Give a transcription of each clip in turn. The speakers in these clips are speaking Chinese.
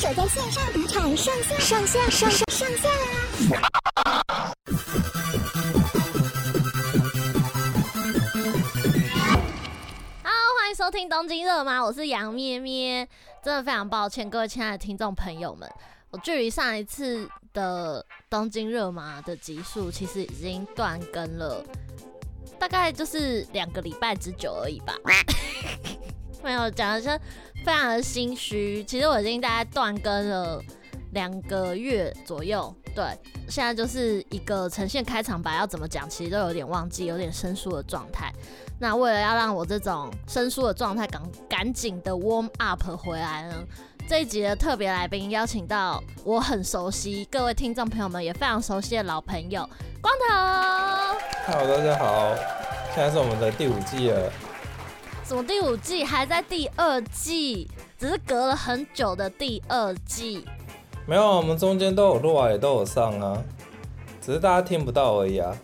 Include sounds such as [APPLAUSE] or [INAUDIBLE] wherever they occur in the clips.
守在线上赌场上线上线上上上线啦！好，欢迎收听东京热吗？我是杨咩咩，真的非常抱歉，各位亲爱的听众朋友们，我距离上一次的东京热吗的集数，其实已经断更了，大概就是两个礼拜之久而已吧。没有讲的是非常的心虚，其实我已经大概断更了两个月左右，对，现在就是一个呈现开场白要怎么讲，其实都有点忘记，有点生疏的状态。那为了要让我这种生疏的状态赶赶紧的 warm up 回来呢，这一集的特别来宾邀请到我很熟悉，各位听众朋友们也非常熟悉的老朋友光头。Hello，大家好，现在是我们的第五季了。怎么第五季还在第二季？只是隔了很久的第二季。没有，我们中间都有录啊，也都有上啊，只是大家听不到而已啊。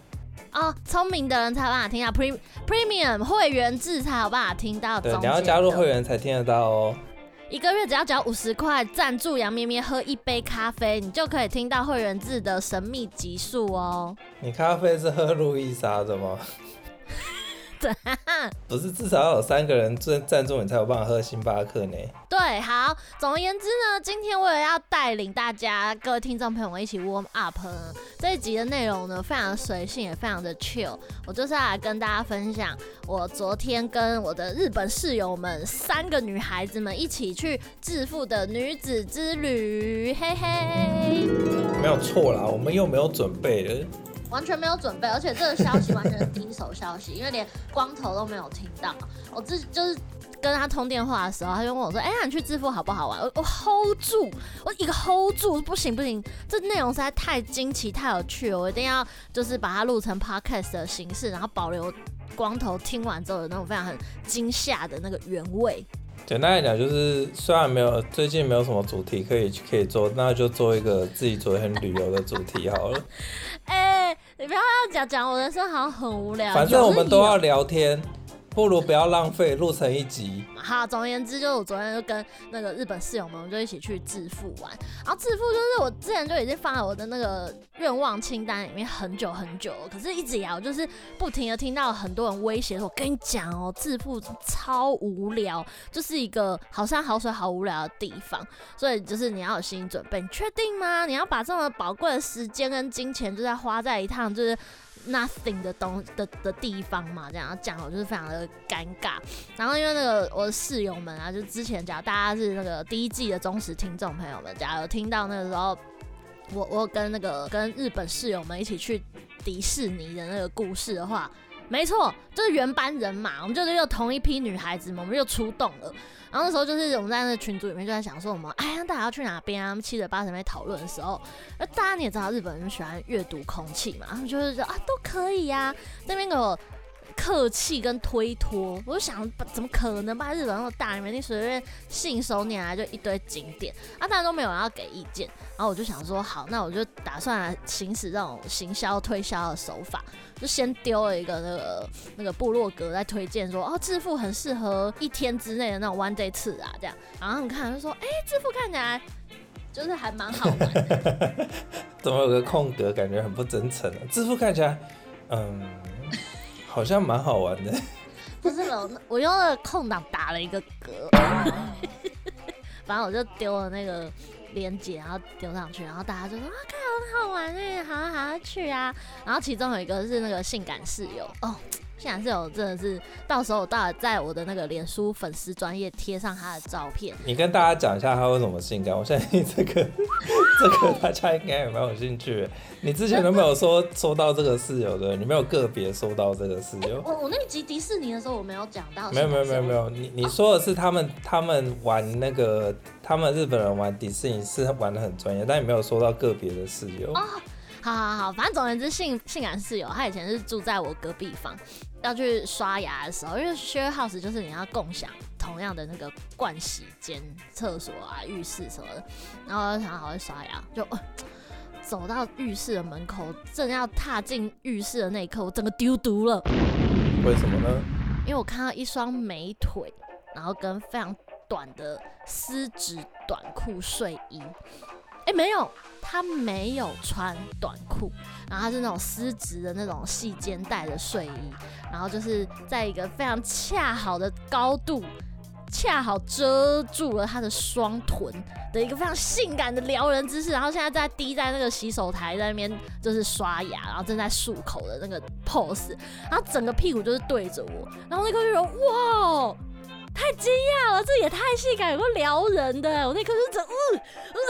哦，聪明的人才有办法听到 Pre Premium 会员制才有办法听到。对，你要加入会员才听得到哦。一个月只要交五十块，赞助杨咩咩喝一杯咖啡，你就可以听到会员制的神秘集数哦。你咖啡是喝路易莎的吗？[LAUGHS] 不是，至少要有三个人站赞助你才有办法喝星巴克呢。对，好，总而言之呢，今天我也要带领大家各位听众朋友们一起 warm up 呢，这一集的内容呢非常的随性，也非常的 chill。我就是要来跟大家分享我昨天跟我的日本室友们三个女孩子们一起去致富的女子之旅，嘿嘿。没有错啦，我们又没有准备了。完全没有准备，而且这个消息完全是第一手消息，因为连光头都没有听到。我自己就是跟他通电话的时候，他就问我说：“哎、欸，你去致富好不好玩？”我我 hold 住，我一个 hold 住，不行不行，这内容实在太惊奇、太有趣了，我一定要就是把它录成 podcast 的形式，然后保留光头听完之后的那种非常很惊吓的那个原味。简单来讲，就是虽然没有最近没有什么主题可以可以做，那就做一个自己昨天旅游的主题好了。[LAUGHS] 哎、欸，你不要要讲讲我人生好像很无聊。反正我们都要聊天。不如不要浪费，录成一集。好，总而言之，就是我昨天就跟那个日本室友们，我们就一起去致富玩。然后致富就是我之前就已经放在我的那个愿望清单里面很久很久了，可是一直摇就是不停的听到很多人威胁说：“我跟你讲哦，致富超无聊，就是一个好山好水好无聊的地方。”所以就是你要有心理准备，你确定吗？你要把这么宝贵的时间跟金钱，就在花在一趟就是。Nothing 的东的的地方嘛，这样讲我就是非常的尴尬。然后因为那个我的室友们啊，就之前讲大家是那个第一季的忠实听众朋友们，假如听到那个时候，我我跟那个跟日本室友们一起去迪士尼的那个故事的话，没错，就是原班人马，我们就是又同一批女孩子嘛，我们又出动了。然后那时候就是我们在那群组里面就在想说，我们哎呀，大家要去哪边啊？七嘴八舌在讨论的时候，那大家你也知道，日本人喜欢阅读空气嘛，他们就是说啊，都可以呀、啊。那边给我客气跟推脱，我就想，怎么可能吧？日本那么大，里面你随便信手拈来就一堆景点，啊，大家都没有人要给意见。然后我就想说，好，那我就打算来行使这种行销推销的手法。就先丢了一个那个那个部落格在推荐说哦，致富很适合一天之内的那种 one day 次啊这样，然后你看就说哎，致富看起来就是还蛮好玩的。[LAUGHS] 怎么有个空格，感觉很不真诚啊？致富看起来嗯，好像蛮好玩的。[LAUGHS] 不是了我用了空档打了一个嗝，反正我就丢了那个。连接，然后丢上去，然后大家就说啊，看很好玩哎，好好去啊。然后其中有一个是那个性感室友哦。现在是有真的是，到时候我到了在我的那个脸书粉丝专业贴上他的照片。你跟大家讲一下他为什么性感？我相信这个这个大家应该也蛮有兴趣。你之前都没有说说到这个室友的，你没有个别说到这个室友。我我那集迪士尼的时候我没有讲到。没有没有没有没有，你你说的是他们他们玩那个他们日本人玩迪士尼是玩的很专业，但你没有说到个别的室友。哦好好好，反正总而言之，性性感室友，他以前是住在我隔壁房，要去刷牙的时候，因为 share house 就是你要共享同样的那个盥洗间、厕所啊、浴室什么的，然后想好会刷牙，就、呃、走到浴室的门口，正要踏进浴室的那一刻，我整个丢毒了。为什么呢？因为我看到一双美腿，然后跟非常短的丝质短裤睡衣。哎、没有，他没有穿短裤，然后他是那种丝质的那种细肩带的睡衣，然后就是在一个非常恰好的高度，恰好遮住了他的双臀的一个非常性感的撩人姿势，然后现在在滴在那个洗手台在那边就是刷牙，然后正在漱口的那个 pose，然后整个屁股就是对着我，然后那个就说哇，太惊讶了，这也太性感，有个撩人的，我那颗是整，嗯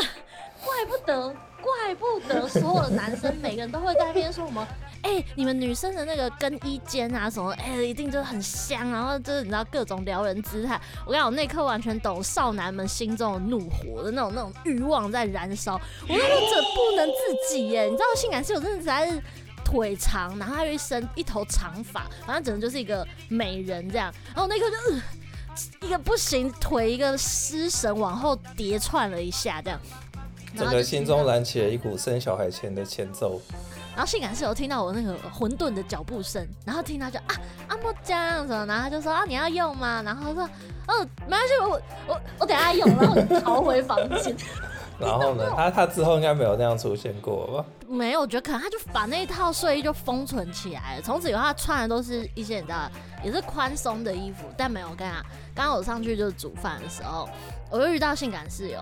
嗯。怪不得，怪不得所有的男生每个人都会在那边说什么，[LAUGHS] 哎、你们女生的那个更衣间啊什么，哎、一定就是很香，然后就是你知道各种撩人姿态。我跟你讲，我那刻完全懂少男们心中的怒火的那种那种欲望在燃烧。我那时候真不能自己耶，你知道性感室友真的实在是腿长，然后还有一身一头长发，反正整个就是一个美人这样。然后那刻就、呃、一个不行，腿一个失神往后叠窜了一下这样。整个心中燃起了一股生小孩前的前奏，然后性感室友听到我那个混沌的脚步声，然后听到就啊阿莫酱什么，然后他就说啊你要用吗？然后他说哦没关系，我我我等下用，然后我就逃回房间。[LAUGHS] 然后呢，他他之后应该没有那样出现过吧？没有，我觉得可能他就把那一套睡衣就封存起来了，从此以后他穿的都是一些你知道也是宽松的衣服，但没有跟他刚刚我上去就是煮饭的时候，我又遇到性感室友。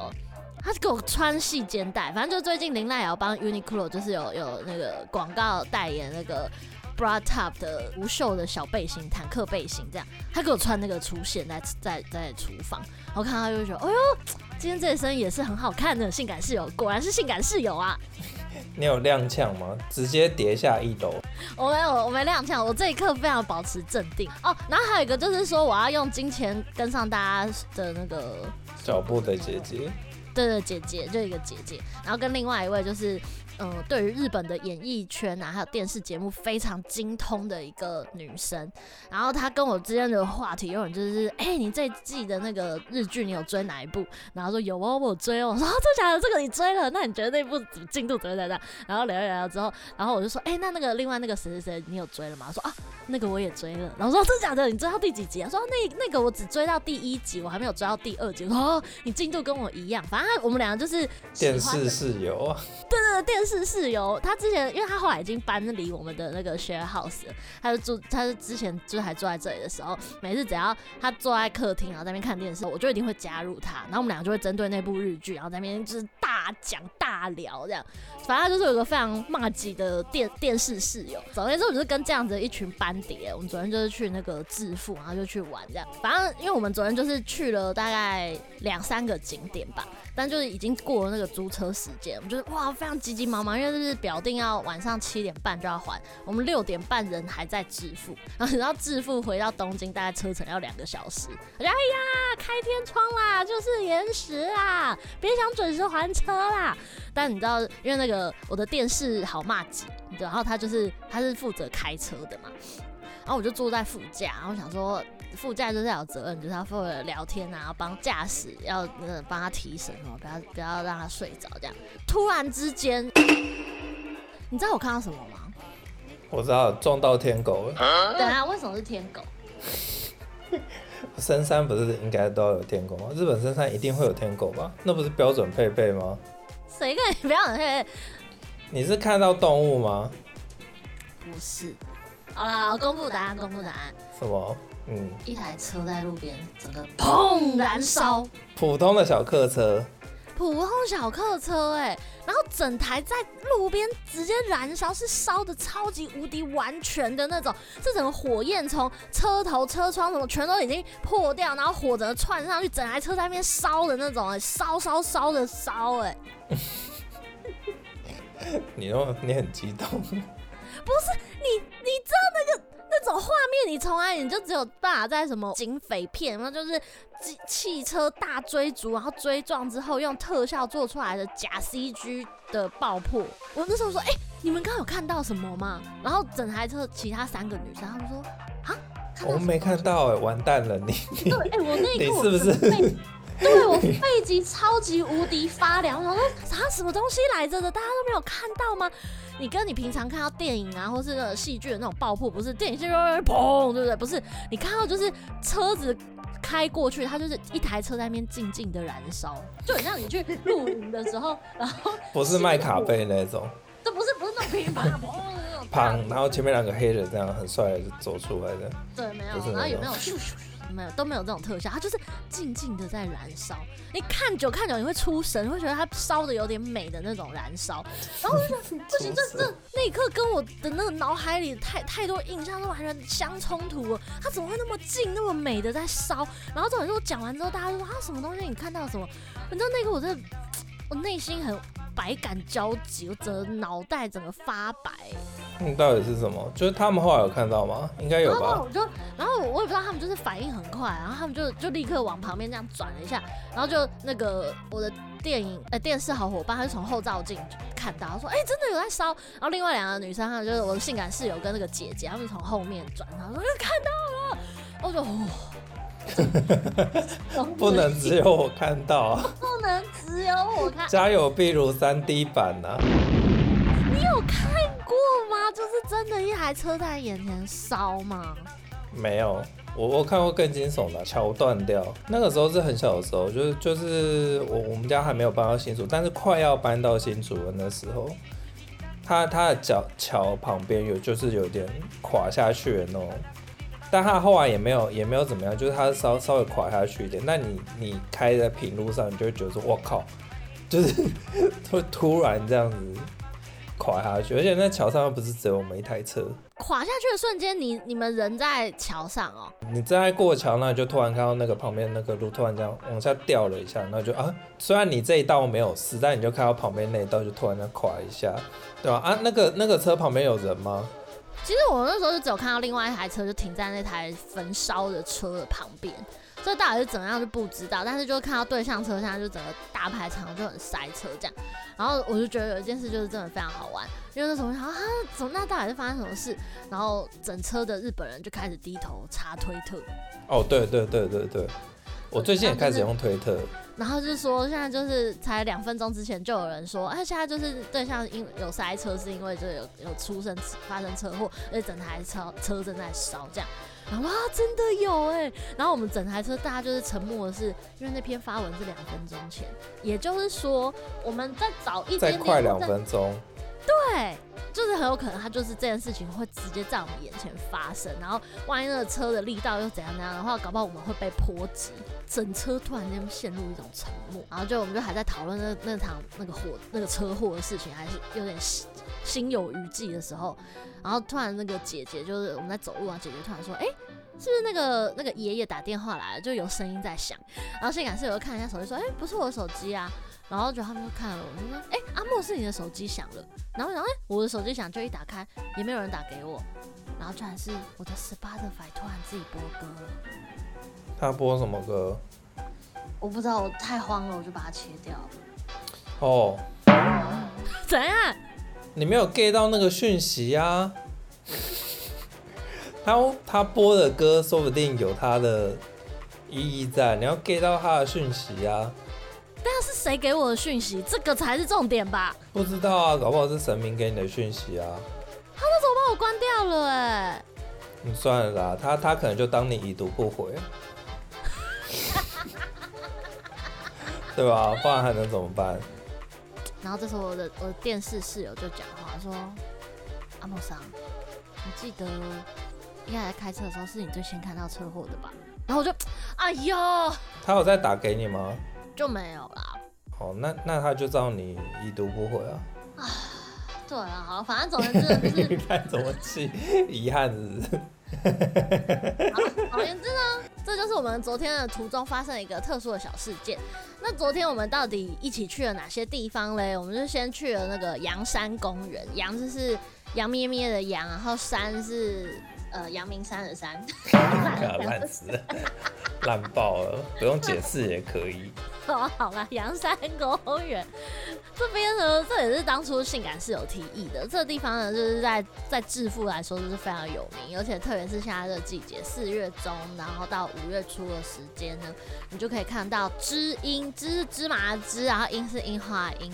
他给我穿细肩带，反正就最近林奈也要帮 Uniqlo 就是有有那个广告代言那个 bra top 的无袖的小背心，坦克背心这样。他给我穿那个出现在在在厨房，我看他就觉得，哎呦，今天这一身也是很好看的性感室友，果然是性感室友啊！[LAUGHS] 你有踉跄吗？直接跌下一楼？我没有，我没踉跄，我这一刻非常保持镇定哦。然后还有一个就是说，我要用金钱跟上大家的那个脚步的姐姐。对对，姐姐就一个姐姐，然后跟另外一位就是。嗯，对于日本的演艺圈啊，还有电视节目非常精通的一个女生，然后她跟我之间的话题永远就是，哎、欸，你这季的那个日剧你有追哪一部？然后说有哦，我有追哦。我说真的假的？这个你追了？那你觉得那部进度怎么样？然后聊一聊之后，然后我就说，哎、欸，那那个另外那个谁谁谁你有追了吗？说啊，那个我也追了。然后说真的假的？你追到第几集啊？说那那个我只追到第一集，我还没有追到第二集。哦，你进度跟我一样，反正我们两个就是电视室友啊。对对对，电。是室友，他之前因为他后来已经搬离我们的那个 share house，他就住，他是之前就还坐在这里的时候，每次只要他坐在客厅，然后在那边看电视，我就一定会加入他，然后我们两个就会针对那部日剧，然后在那边就是大讲大聊这样，反正就是有个非常骂鸡的电电视室友。总之，我就是跟这样子一群班底，我们昨天就是去那个致富，然后就去玩这样。反正因为我们昨天就是去了大概两三个景点吧，但就是已经过了那个租车时间，我们就是哇非常急急忙忙，因为就是表定要晚上七点半就要还，我们六点半人还在致富，然后然后致富回到东京大概车程要两个小时，我哎呀开天窗啦，就是延时啦，别想准时还车啦。但你知道，因为那个我的电视好麻吉，然后他就是他是负责开车的嘛，然后我就坐在副驾，然后想说。副驾就是要有责任，就是要负责聊天啊，帮驾驶要那帮他提神哦，不要不要让他睡着这样。突然之间，[COUGHS] 你知道我看到什么吗？我知道撞到天狗了。等下，为什么是天狗？[LAUGHS] 深山不是应该都要有天狗吗？日本深山一定会有天狗吧？那不是标准配备吗？谁跟你标准配备？你是看到动物吗？不是。好了，公布答案，公布答案。什么？嗯，一台车在路边，整个砰燃烧。普通的小客车，普通小客车，哎，然后整台在路边直接燃烧，是烧的超级无敌完全的那种，这整个火焰从车头、车窗什么全都已经破掉，然后火整个窜上去，整台车在那边烧的那种，哎，烧烧烧的烧，哎。[LAUGHS] 你说你很激动？[LAUGHS] 不是你，你知道那个？这种画面你从来你就只有办法在什么警匪片，然后就是汽汽车大追逐，然后追撞之后用特效做出来的假 CG 的爆破。我那时候说，哎、欸，你们刚刚有看到什么吗？然后整台车其他三个女生，他们说，啊，我没看到、欸，[LAUGHS] 哎，完蛋了，你，对，哎、欸，我那一刻你是不是？对，我背脊超级无敌发凉，我说啥什么东西来着的？大家都没有看到吗？你跟你平常看到电影啊，或是那个戏剧的那种爆破，不是电影就会砰，对不对？不是，你看到就是车子开过去，它就是一台车在那边静静的燃烧，就很像你去露营的时候，然后不是麦卡贝那种，这不是不是那种乒乓乓砰，然后前面两个黑人这样很帅的就走出来的，对，没有，然后有没有咻咻？没有都没有这种特效，它就是静静的在燃烧。你看久看久，你会出神，会觉得它烧的有点美的那种燃烧。然后我就觉得不行，这 [LAUGHS] 这那一刻跟我的那个脑海里太太多印象都完全相冲突了。它怎么会那么静那么美的在烧？然后这种时候讲完之后，大家就说啊什么东西？你看到什么？你知道那一刻我真的我内心很。百感交集，我整个脑袋整个发白。嗯，到底是什么？就是他们后来有看到吗？应该有吧。然后我就，然后我也不知道他们就是反应很快，然后他们就就立刻往旁边这样转了一下，然后就那个我的电影呃电视好伙伴，他就从后照镜看到，他说哎、欸、真的有在烧。然后另外两个女生，她，就是我的性感室友跟那个姐姐，他们从后面转，然后说看到了。我说哦，[LAUGHS] 不能只有我看到，啊 [LAUGHS] 不能只有我看。家有壁如三 D 版呐、啊，你有看就是真的一台车在眼前烧吗？没有，我我看过更惊悚的，桥断掉。那个时候是很小的时候，就是就是我我们家还没有搬到新竹，但是快要搬到新竹的时候，他他的脚桥旁边有就是有点垮下去的那种。但他后来也没有也没有怎么样，就是他稍稍微垮下去一点。那你你开在平路上，你就会觉得说，我靠，就是 [LAUGHS] 会突然这样子垮下去。而且那桥上又不是只有我们一台车，垮下去的瞬间，你你们人在桥上哦。你正在过桥，那就突然看到那个旁边那个路突然这样往下掉了一下，然后就啊，虽然你这一道没有事，但你就看到旁边那一道就突然这样垮一下，对吧？啊，那个那个车旁边有人吗？其实我那时候就只有看到另外一台车就停在那台焚烧的车的旁边，所以到底是怎样就不知道。但是就看到对向车厢就整个大排场就很塞车这样，然后我就觉得有一件事就是真的非常好玩，因为那时候我想啊，怎么那到底是发生什么事？然后整车的日本人就开始低头查推特。哦，对对对对对。我最近也开始用推特，然后就是说现在就是才两分钟之前就有人说，哎，现在就是对象因有塞车，是因为就有有出生发生车祸，而且整台车车正在烧这样，然后哇，真的有哎，然后我们整台车大家就是沉默的是，因为那篇发文是两分钟前，也就是说我们再早一点点，再快两分钟。对，就是很有可能他就是这件事情会直接在我们眼前发生，然后万一那个车的力道又怎样怎样的话，搞不好我们会被波及，整车突然间陷入一种沉默，然后就我们就还在讨论那那场那个火那个车祸的事情，还是有点心心有余悸的时候，然后突然那个姐姐就是我们在走路啊，姐姐突然说，哎，是不是那个那个爷爷打电话来了，就有声音在响，然后性感室友看一下手机说，哎，不是我的手机啊。然后就他们就看了我，就说：“哎、欸，阿莫是你的手机响了。”然后然后哎，我的手机响，就一打开也没有人打给我，然后突然是我的 Spotify 突然自己播歌了。他播什么歌？我不知道，我太慌了，我就把它切掉了。哦，[LAUGHS] 怎样？你没有 get 到那个讯息呀、啊？[LAUGHS] 他他播的歌说不定有他的意义在，你要 get 到他的讯息呀、啊。但是谁给我的讯息？这个才是重点吧？不知道啊，搞不好是神明给你的讯息啊。他那时候把我关掉了哎。你、嗯、算了啦，他他可能就当你已读不回，[LAUGHS] 对吧？不然还能怎么办？然后这时候我的我的电视室友就讲话说：“阿莫桑，你记得应该在开车的时候是你最先看到车祸的吧？”然后我就，哎呦，他有在打给你吗？就没有啦。好，那那他就照你已读不回啊。啊，对啊，好，反正总之就是。[LAUGHS] 你看怎么气？遗憾是。[LAUGHS] 好，总之呢，这就是我们昨天的途中发生一个特殊的小事件。那昨天我们到底一起去了哪些地方嘞？我们就先去了那个阳山公园，阳就是羊咩咩的羊，然后山是呃阳明山的山。[LAUGHS] [LAUGHS] 烂死，烂爆了，不用解释也可以。哦，[LAUGHS] 好了，阳山公园这边呢，这也是当初性感室友提议的。这个地方呢，就是在在致富来说就是非常有名，而且特别是现在这个季节，四月中然后到五月初的时间呢，你就可以看到知音，知是芝麻的知，然后樱是樱花樱。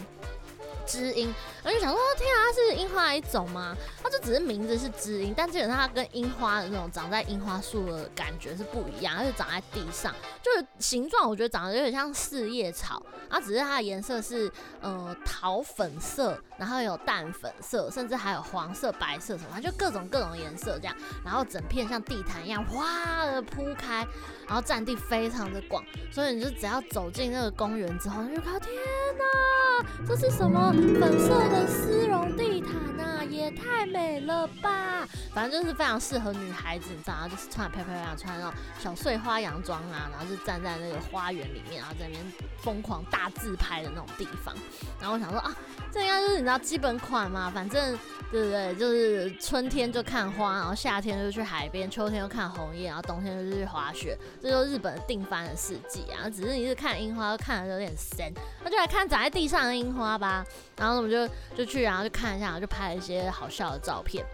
知音，然后就想说，天啊，它是樱花的一种吗？它就只是名字是知音，但基本上它跟樱花的那种长在樱花树的感觉是不一样，它就长在地上，就是形状我觉得长得有点像四叶草，啊，只是它的颜色是呃桃粉色，然后有淡粉色，甚至还有黄色、白色什么，它就各种各种颜色这样，然后整片像地毯一样哗的铺开，然后占地非常的广，所以你就只要走进那个公园之后，你就看到天哪，这是什么？粉色的丝绒地毯呐，也太美了吧！反正就是非常适合女孩子，你知道吗？就是穿的漂漂亮亮，穿那种小碎花洋装啊，然后就站在那个花园里面，然后在那边疯狂大自拍的那种地方。然后我想说啊，这应该就是你知道基本款嘛，反正对不对？就是春天就看花，然后夏天就去海边，秋天就看红叶，然后冬天就去滑雪，这就是日本的定番的四季啊。只是你是看樱花，看的有点深，那就来看长在地上的樱花吧。然后我们就就去，然后就看一下，然后就拍了一些好笑的照片。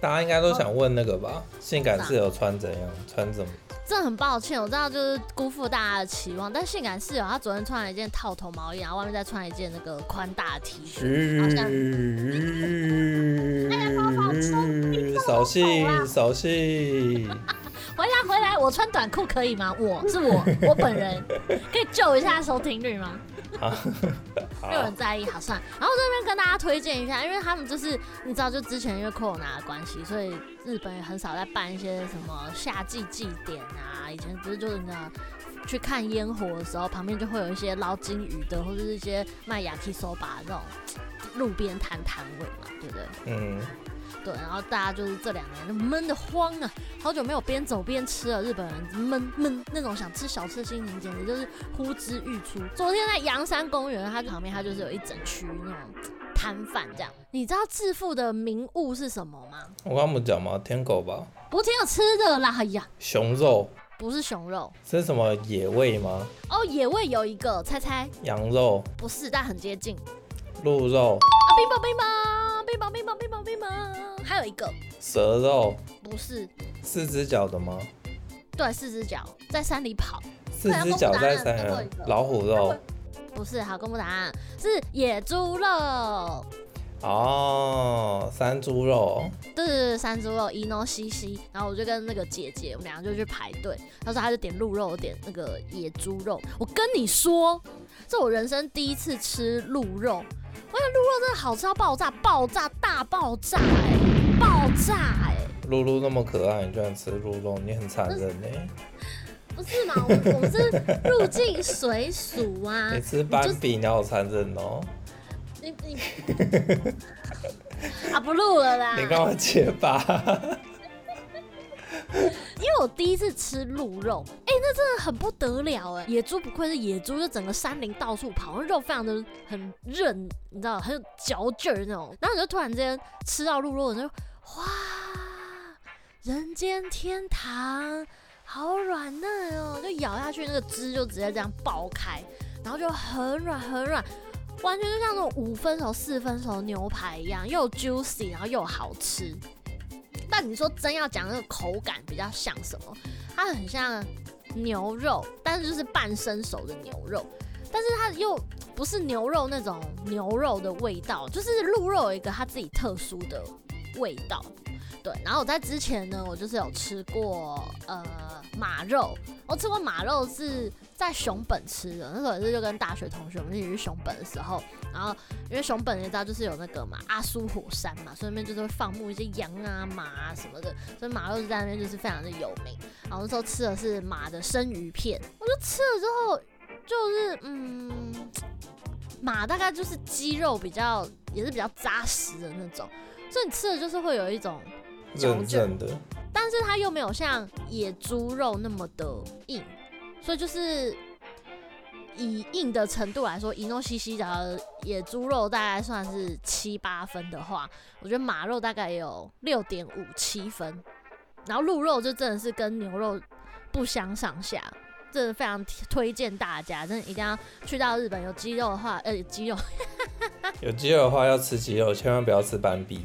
大家应该都想问那个吧？哦、性感室友穿怎样？穿怎么？真的很抱歉，我知道就是辜负大家的期望。但性感室友他昨天穿了一件套头毛衣，然后外面再穿一件那个宽大的 T 恤，好像。扫兴，扫兴。[LAUGHS] 回来回来，我穿短裤可以吗？我是我，[LAUGHS] 我本人可以救一下收听率吗？啊，[LAUGHS] 没有人在意，好算。然后这边跟大家推荐一下，因为他们就是你知道，就之前因为 Corona 的关系，所以日本也很少在办一些什么夏季祭典啊。以前不是就是那去看烟火的时候，旁边就会有一些捞金鱼的，或者是一些卖 yakisoba 这种路边摊摊位嘛，对不对？嗯。对，然后大家就是这两年就闷得慌啊，好久没有边走边吃了。日本人闷闷那种想吃小吃的心情，简直就是呼之欲出。昨天在阳山公园，它旁边它就是有一整区那种摊贩这样。你知道致富的名物是什么吗？我刚刚不讲吗？天狗吧？不是，挺有吃的啦。哎呀，熊肉？不是熊肉，这是什么野味吗？哦，野味有一个，猜猜？羊肉？不是，但很接近。鹿肉？啊，冰棒冰棒。冰棒冰棒冰棒冰棒，还有一个蛇肉，不是四只脚的吗？对，四只脚在山里跑，四只脚在山里。老虎肉，不是。好，公布答案是野猪肉。哦，山猪肉，对对对，山猪肉，伊诺西西。然后我就跟那个姐姐，我们两个就去排队。他说她就点鹿肉，点那个野猪肉。我跟你说，这我人生第一次吃鹿肉。我觉得鹿肉真的好吃到爆炸，爆炸大爆炸哎、欸，爆炸哎、欸！鹿鹿那么可爱，你居然吃鹿肉，你很残忍呢、欸！不是嘛？我我们是入境随俗啊！[LAUGHS] 你吃斑比，你好残忍哦！你你 [LAUGHS] 啊不录了啦！你干嘛结巴？[LAUGHS] [LAUGHS] 因为我第一次吃鹿肉，哎、那真的很不得了哎！野猪不愧是野猪，就整个山林到处跑，那肉非常的很韧，你知道，很有嚼劲儿那种。然后你就突然之间吃到鹿肉，你就哇，人间天堂，好软嫩哦！就咬下去，那个汁就直接这样爆开，然后就很软很软，完全就像那种五分熟、四分熟牛排一样，又 juicy，然后又好吃。但你说真要讲那个口感比较像什么？它很像牛肉，但是就是半生熟的牛肉，但是它又不是牛肉那种牛肉的味道，就是鹿肉有一个它自己特殊的味道。对，然后我在之前呢，我就是有吃过呃马肉，我吃过马肉是在熊本吃的，那时候也是就跟大学同学我们一起去熊本的时候，然后因为熊本你知道就是有那个嘛阿苏火山嘛，所以那边就是会放牧一些羊啊马啊什么的，所以马肉就在那边就是非常的有名。然后那时候吃的是马的生鱼片，我就吃了之后就是嗯，马大概就是肌肉比较也是比较扎实的那种，所以你吃的就是会有一种。真正的，但是它又没有像野猪肉那么的硬，所以就是以硬的程度来说，伊诺西西的野猪肉大概算是七八分的话，我觉得马肉大概有六点五七分，然后鹿肉就真的是跟牛肉不相上下，真的非常推荐大家，真的一定要去到日本有鸡肉的话，呃，有鸡肉，[LAUGHS] 有鸡肉的话要吃鸡肉，千万不要吃斑比。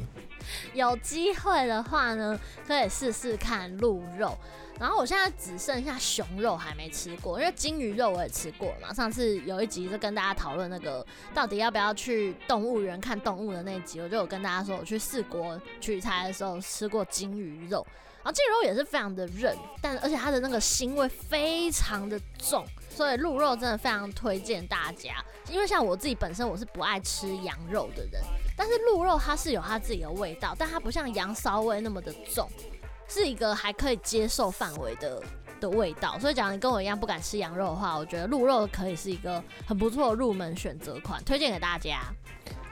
有机会的话呢，可以试试看鹿肉。然后我现在只剩下熊肉还没吃过，因为鲸鱼肉我也吃过了嘛。上次有一集就跟大家讨论那个到底要不要去动物园看动物的那一集，我就有跟大家说，我去四国取材的时候吃过鲸鱼肉，然后鲸鱼肉也是非常的韧，但而且它的那个腥味非常的重，所以鹿肉真的非常推荐大家。因为像我自己本身我是不爱吃羊肉的人，但是鹿肉它是有它自己的味道，但它不像羊骚味那么的重。是一个还可以接受范围的的味道，所以假如你跟我一样不敢吃羊肉的话，我觉得鹿肉可以是一个很不错的入门选择款，推荐给大家。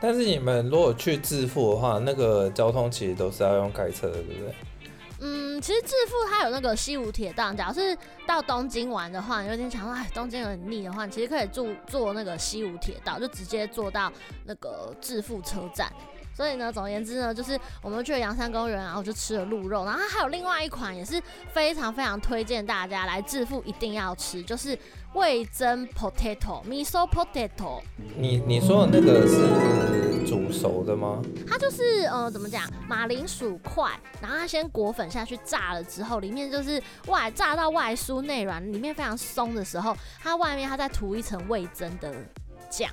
但是你们如果去致富的话，那个交通其实都是要用开车的，对不对？嗯，其实致富它有那个西武铁道，假如是到东京玩的话，你有点想说，哎，东京很腻的话，你其实可以坐坐那个西武铁道，就直接坐到那个致富车站。所以呢，总而言之呢，就是我们去了阳山公园，然后就吃了鹿肉，然后还有另外一款也是非常非常推荐大家来致富一定要吃，就是味增 potato，miso potato。你你说的那个是煮熟的吗？它就是呃，怎么讲，马铃薯块，然后它先裹粉下去炸了之后，里面就是外炸到外酥内软，里面非常松的时候，它外面它再涂一层味增的酱。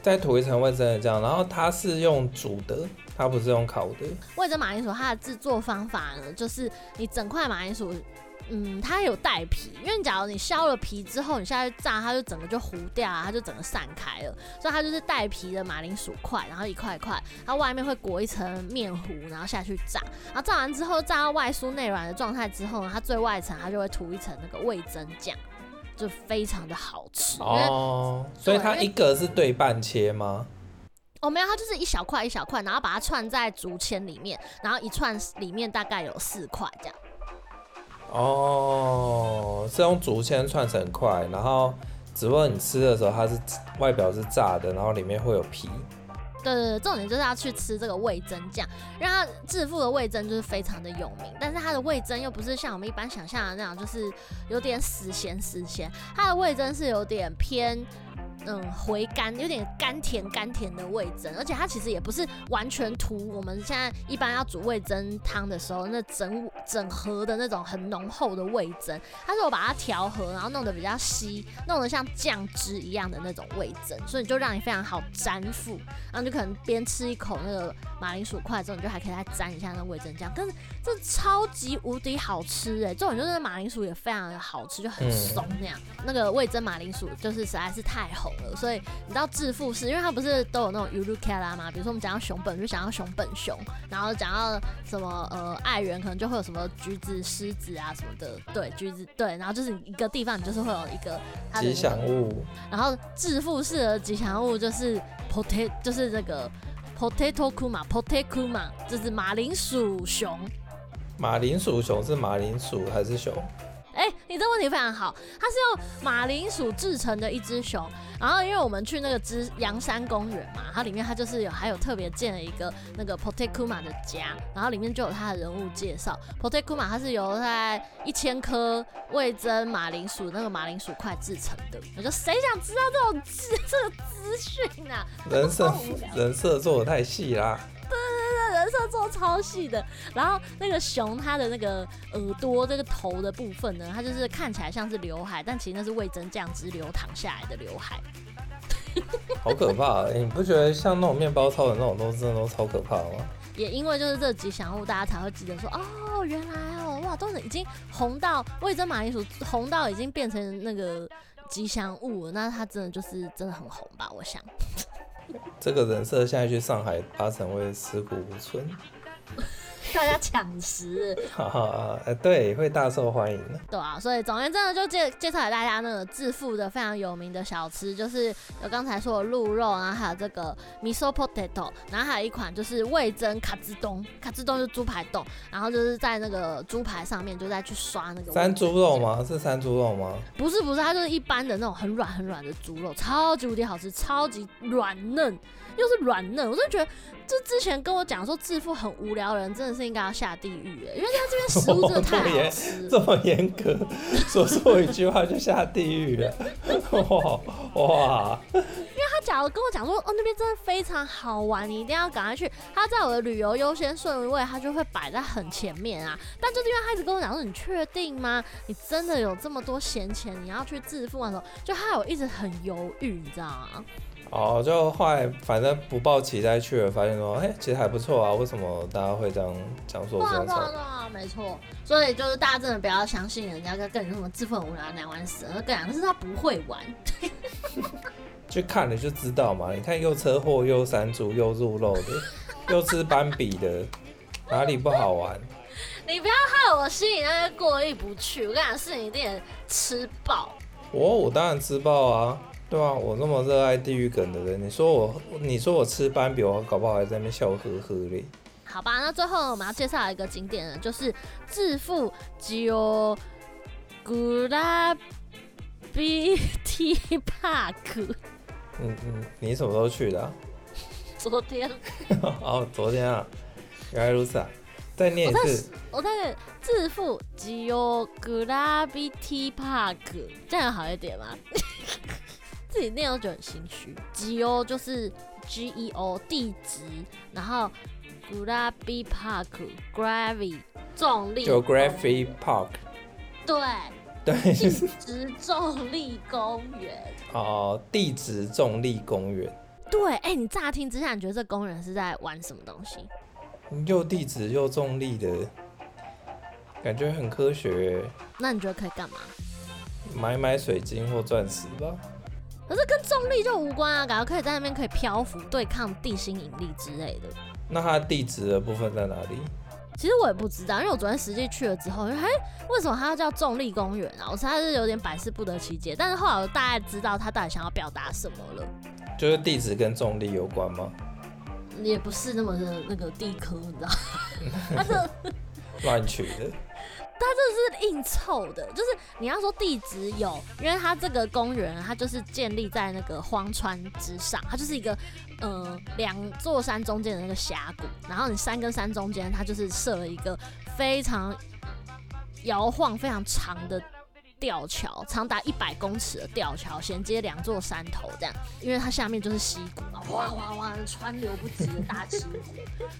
再涂一层味噌的酱，然后它是用煮的，它不是用烤的。味噌马铃薯它的制作方法呢，就是你整块马铃薯，嗯，它有带皮，因为假如你削了皮之后，你下去炸，它就整个就糊掉啊，它就整个散开了，所以它就是带皮的马铃薯块，然后一块一块，它外面会裹一层面糊，然后下去炸，然后炸完之后，炸到外酥内软的状态之后呢，它最外层它就会涂一层那个味噌酱。就非常的好吃哦，所以它一个是对半切吗？哦，没有，它就是一小块一小块，然后把它串在竹签里面，然后一串里面大概有四块这样。哦，是用竹签串成块，然后只不过你吃的时候它是外表是炸的，然后里面会有皮。对对对，重点就是要去吃这个味噌酱，让他致富的味噌就是非常的有名，但是它的味噌又不是像我们一般想象的那样，就是有点死咸死咸，它的味噌是有点偏。嗯，回甘有点甘甜甘甜的味噌，而且它其实也不是完全涂我们现在一般要煮味噌汤的时候那整整盒的那种很浓厚的味噌，它是我把它调和，然后弄得比较稀，弄得像酱汁一样的那种味噌，所以就让你非常好沾附，然后就可能边吃一口那个马铃薯块之后，你就还可以再沾一下那味噌酱，跟这超级无敌好吃哎！重点就是马铃薯也非常的好吃，就很松那样，嗯、那个味噌马铃薯就是实在是太红。所以你知道致富是因为它不是都有那种ゆるキャラ吗？比如说我们讲到熊本就想要熊本熊，然后讲到什么呃爱媛可能就会有什么橘子狮子啊什么的，对橘子对，然后就是一个地方你就是会有一个它的、那个、吉祥物，然后致富式的吉祥物就是 potato 就是这个 potato kuma potato kuma 就是马铃薯熊， 马铃薯熊是马铃薯还是熊？哎、欸，你这问题非常好，它是用马铃薯制成的一只熊。然后因为我们去那个之阳山公园嘛，它里面它就是有还有特别建了一个那个 Potekuma 的家，然后里面就有它的人物介绍。Potekuma 它是由在一千颗味噌马铃薯那个马铃薯块制成的。我说谁想知道这种资这个资讯啊？人设人设做的太细啦。人设做超细的，然后那个熊它的那个耳朵这个头的部分呢，它就是看起来像是刘海，但其实那是味噌酱汁流淌下来的刘海。好可怕、欸！你不觉得像那种面包超人那种都真的都超可怕吗？也因为就是这吉祥物，大家才会记得说哦，原来哦，哇，都是已经红到味噌马铃薯红到已经变成那个吉祥物了，那它真的就是真的很红吧？我想。这个人设现在去上海，八成会尸骨无存。[LAUGHS] 大家抢食，哈哈，呃，对，会大受欢迎的。对啊，所以总而言之呢就介介绍给大家那个致富的非常有名的小吃，就是有刚才说的鹿肉，然后还有这个 miso potato，然后还有一款就是味增卡兹冬，卡兹冬就是猪排冻，然后就是在那个猪排上面就再去刷那个山猪肉吗？是山猪肉吗？不是不是，它就是一般的那种很软很软的猪肉，超级无敌好吃，超级软嫩。又是软嫩，我真的觉得，这之前跟我讲说致富很无聊的人，真的是应该要下地狱哎，因为他这边食物真的 [LAUGHS] 太好吃，这么严格，说错一句话就下地狱了，哇哇！因为他假如跟我讲说，哦，那边真的非常好玩，你一定要赶快去。他在我的旅游优先顺位，他就会摆在很前面啊。但就是因为他一直跟我讲说，你确定吗？你真的有这么多闲钱，你要去致富的时候，就他有一直很犹豫，你知道吗？哦，就后来反正不抱期待去了，发现说，哎、欸，其实还不错啊。为什么大家会这样讲说？对啊，对啊，没错。所以就是大家真的不要相信人家跟你说什么致富很无聊，难玩死了。跟你讲，是他不会玩。[LAUGHS] [LAUGHS] 去看了就知道嘛。你看又车祸又山猪又入肉的，[LAUGHS] 又吃斑比的，哪里不好玩？你不要害我心里那些过意不去。我跟你讲，是你一定吃爆。我我当然吃爆啊。对啊，我那么热爱地狱梗的人，你说我，你说我吃斑比，我搞不好还在那边笑呵呵嘞。好吧，那最后我们要介绍一个景点呢，就是致富 Geography Park。嗯嗯，你什么时候去的啊？昨天。[LAUGHS] 哦，昨天啊，原来如此啊！再念一次。我在致富 Geography Park，这样好一点吗？自己念都觉得很心虚。Geo 就是 G E O 地质，然后 Gravity Park Gravity 重力 Geography Park 对 [LAUGHS] 对，地质重力公园哦，地质重力公园对，哎、欸，你乍听之下，你觉得这公园是在玩什么东西？又地质又重力的感觉很科学。那你觉得可以干嘛？买买水晶或钻石吧。可是跟重力就无关啊，感觉可以在那边可以漂浮，对抗地心引力之类的。那它地质的部分在哪里？其实我也不知道，因为我昨天实际去了之后，[LAUGHS] 哎，为什么它要叫重力公园啊？我实在是有点百思不得其解。但是后来我大概知道它到底想要表达什么了。就是地质跟重力有关吗？也不是那么的那个地科，你知道？[LAUGHS] 它是乱取的。它这是硬凑的，就是你要说地址有，因为它这个公园它就是建立在那个荒川之上，它就是一个嗯两座山中间的那个峡谷，然后你山跟山中间它就是设了一个非常摇晃、非常长的。吊桥长达一百公尺的吊桥衔接两座山头，这样，因为它下面就是溪谷嘛，哗哗哗，川流不息的大溪谷，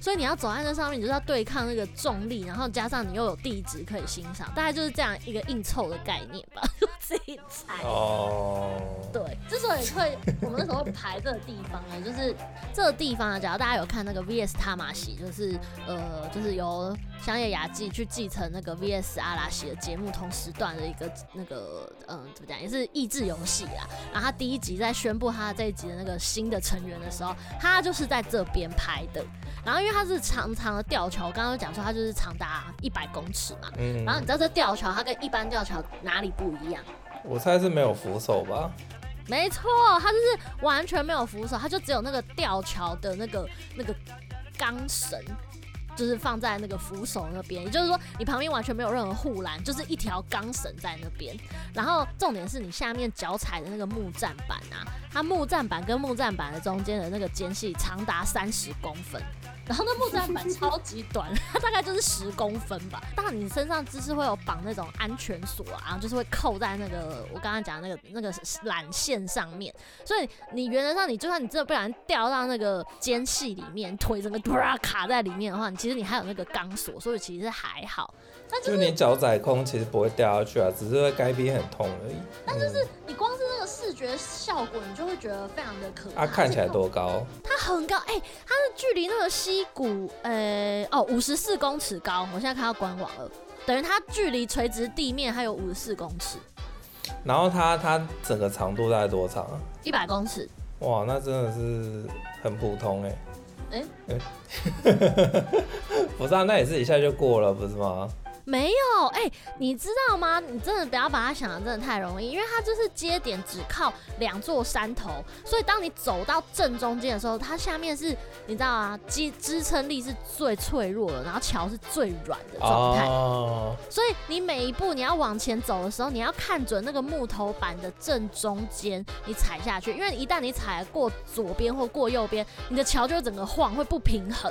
所以你要走在那上面，你就是要对抗那个重力，然后加上你又有地质可以欣赏，大概就是这样一个硬凑的概念吧，[LAUGHS] 我自己猜。哦。对，之所以会我们那时候会排这个地方呢，就是这个地方啊，假如大家有看那个 VS 塔马西，就是呃，就是由香叶雅纪去继承那个 VS 阿拉西的节目同时段的一个。那个嗯，怎么讲，也是益智游戏啦。然后他第一集在宣布他这一集的那个新的成员的时候，他就是在这边拍的。然后因为它是长长的吊桥，刚刚讲说它就是长达一百公尺嘛。嗯。然后你知道这吊桥它跟一般吊桥哪里不一样？我猜是没有扶手吧？没错，它就是完全没有扶手，它就只有那个吊桥的那个那个钢绳。就是放在那个扶手那边，也就是说你旁边完全没有任何护栏，就是一条钢绳在那边。然后重点是你下面脚踩的那个木栈板啊，它木栈板跟木栈板的中间的那个间隙长达三十公分。然后那木栈板超级短，它大概就是十公分吧。当然你身上只是会有绑那种安全锁啊，就是会扣在那个我刚刚讲的那个那个缆线上面。所以你原则上你就算你真的不小心掉到那个间隙里面，腿整个突然卡在里面的话，你其你还有那个钢索，所以其实还好。但就是、就你脚踩空，其实不会掉下去啊，只是会该边很痛而已。但就是你光是那个视觉效果，你就会觉得非常的可怕。它、啊、看起来多高？它很高，哎、欸，它的距离那个溪谷，呃、欸，哦，五十四公尺高。我现在看到官网了，等于它距离垂直地面还有五十四公尺。然后它它整个长度大概多长啊？一百公尺。哇，那真的是很普通哎、欸。哎、欸，[LAUGHS] 不是啊，那也是一下就过了，不是吗？没有，哎、你知道吗？你真的不要把它想的真的太容易，因为它就是接点只靠两座山头，所以当你走到正中间的时候，它下面是，你知道啊，支支撑力是最脆弱的，然后桥是最软的状态，哦、所以你每一步你要往前走的时候，你要看准那个木头板的正中间，你踩下去，因为一旦你踩过左边或过右边，你的桥就会整个晃，会不平衡。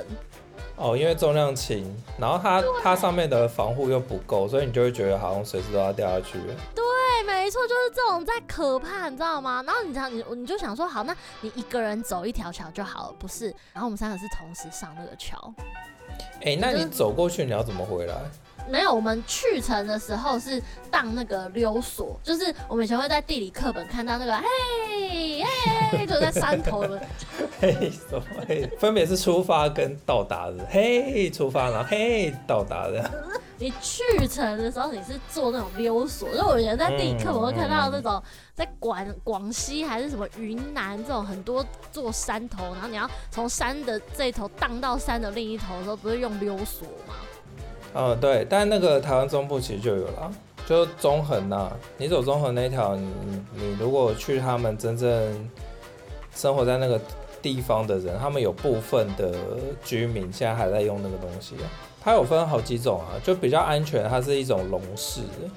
哦，因为重量轻，然后它它上面的防护又不够，所以你就会觉得好像随时都要掉下去。对，没错，就是这种在可怕，你知道吗？然后你想，你你就想说，好，那你一个人走一条桥就好了，不是？然后我们三个是同时上那个桥。哎、欸，那你走过去，你要怎么回来？没有，我们去程的时候是荡那个溜索，就是我们以前会在地理课本看到那个，嘿，嘿，就在山头的，嘿，什么嘿？分别是出发跟到达的，嘿，出发然后嘿到达的。你去程的时候你是坐那种溜索，就我以前在地理课我会看到那种在广广西还是什么云南这种很多座山头，然后你要从山的这一头荡到山的另一头的时候，不是用溜索吗？嗯，对，但那个台湾中部其实就有了，就中横呐、啊。你走中横那条，你你如果去他们真正生活在那个地方的人，他们有部分的居民现在还在用那个东西啊。它有分好几种啊，就比较安全，它是一种笼式的，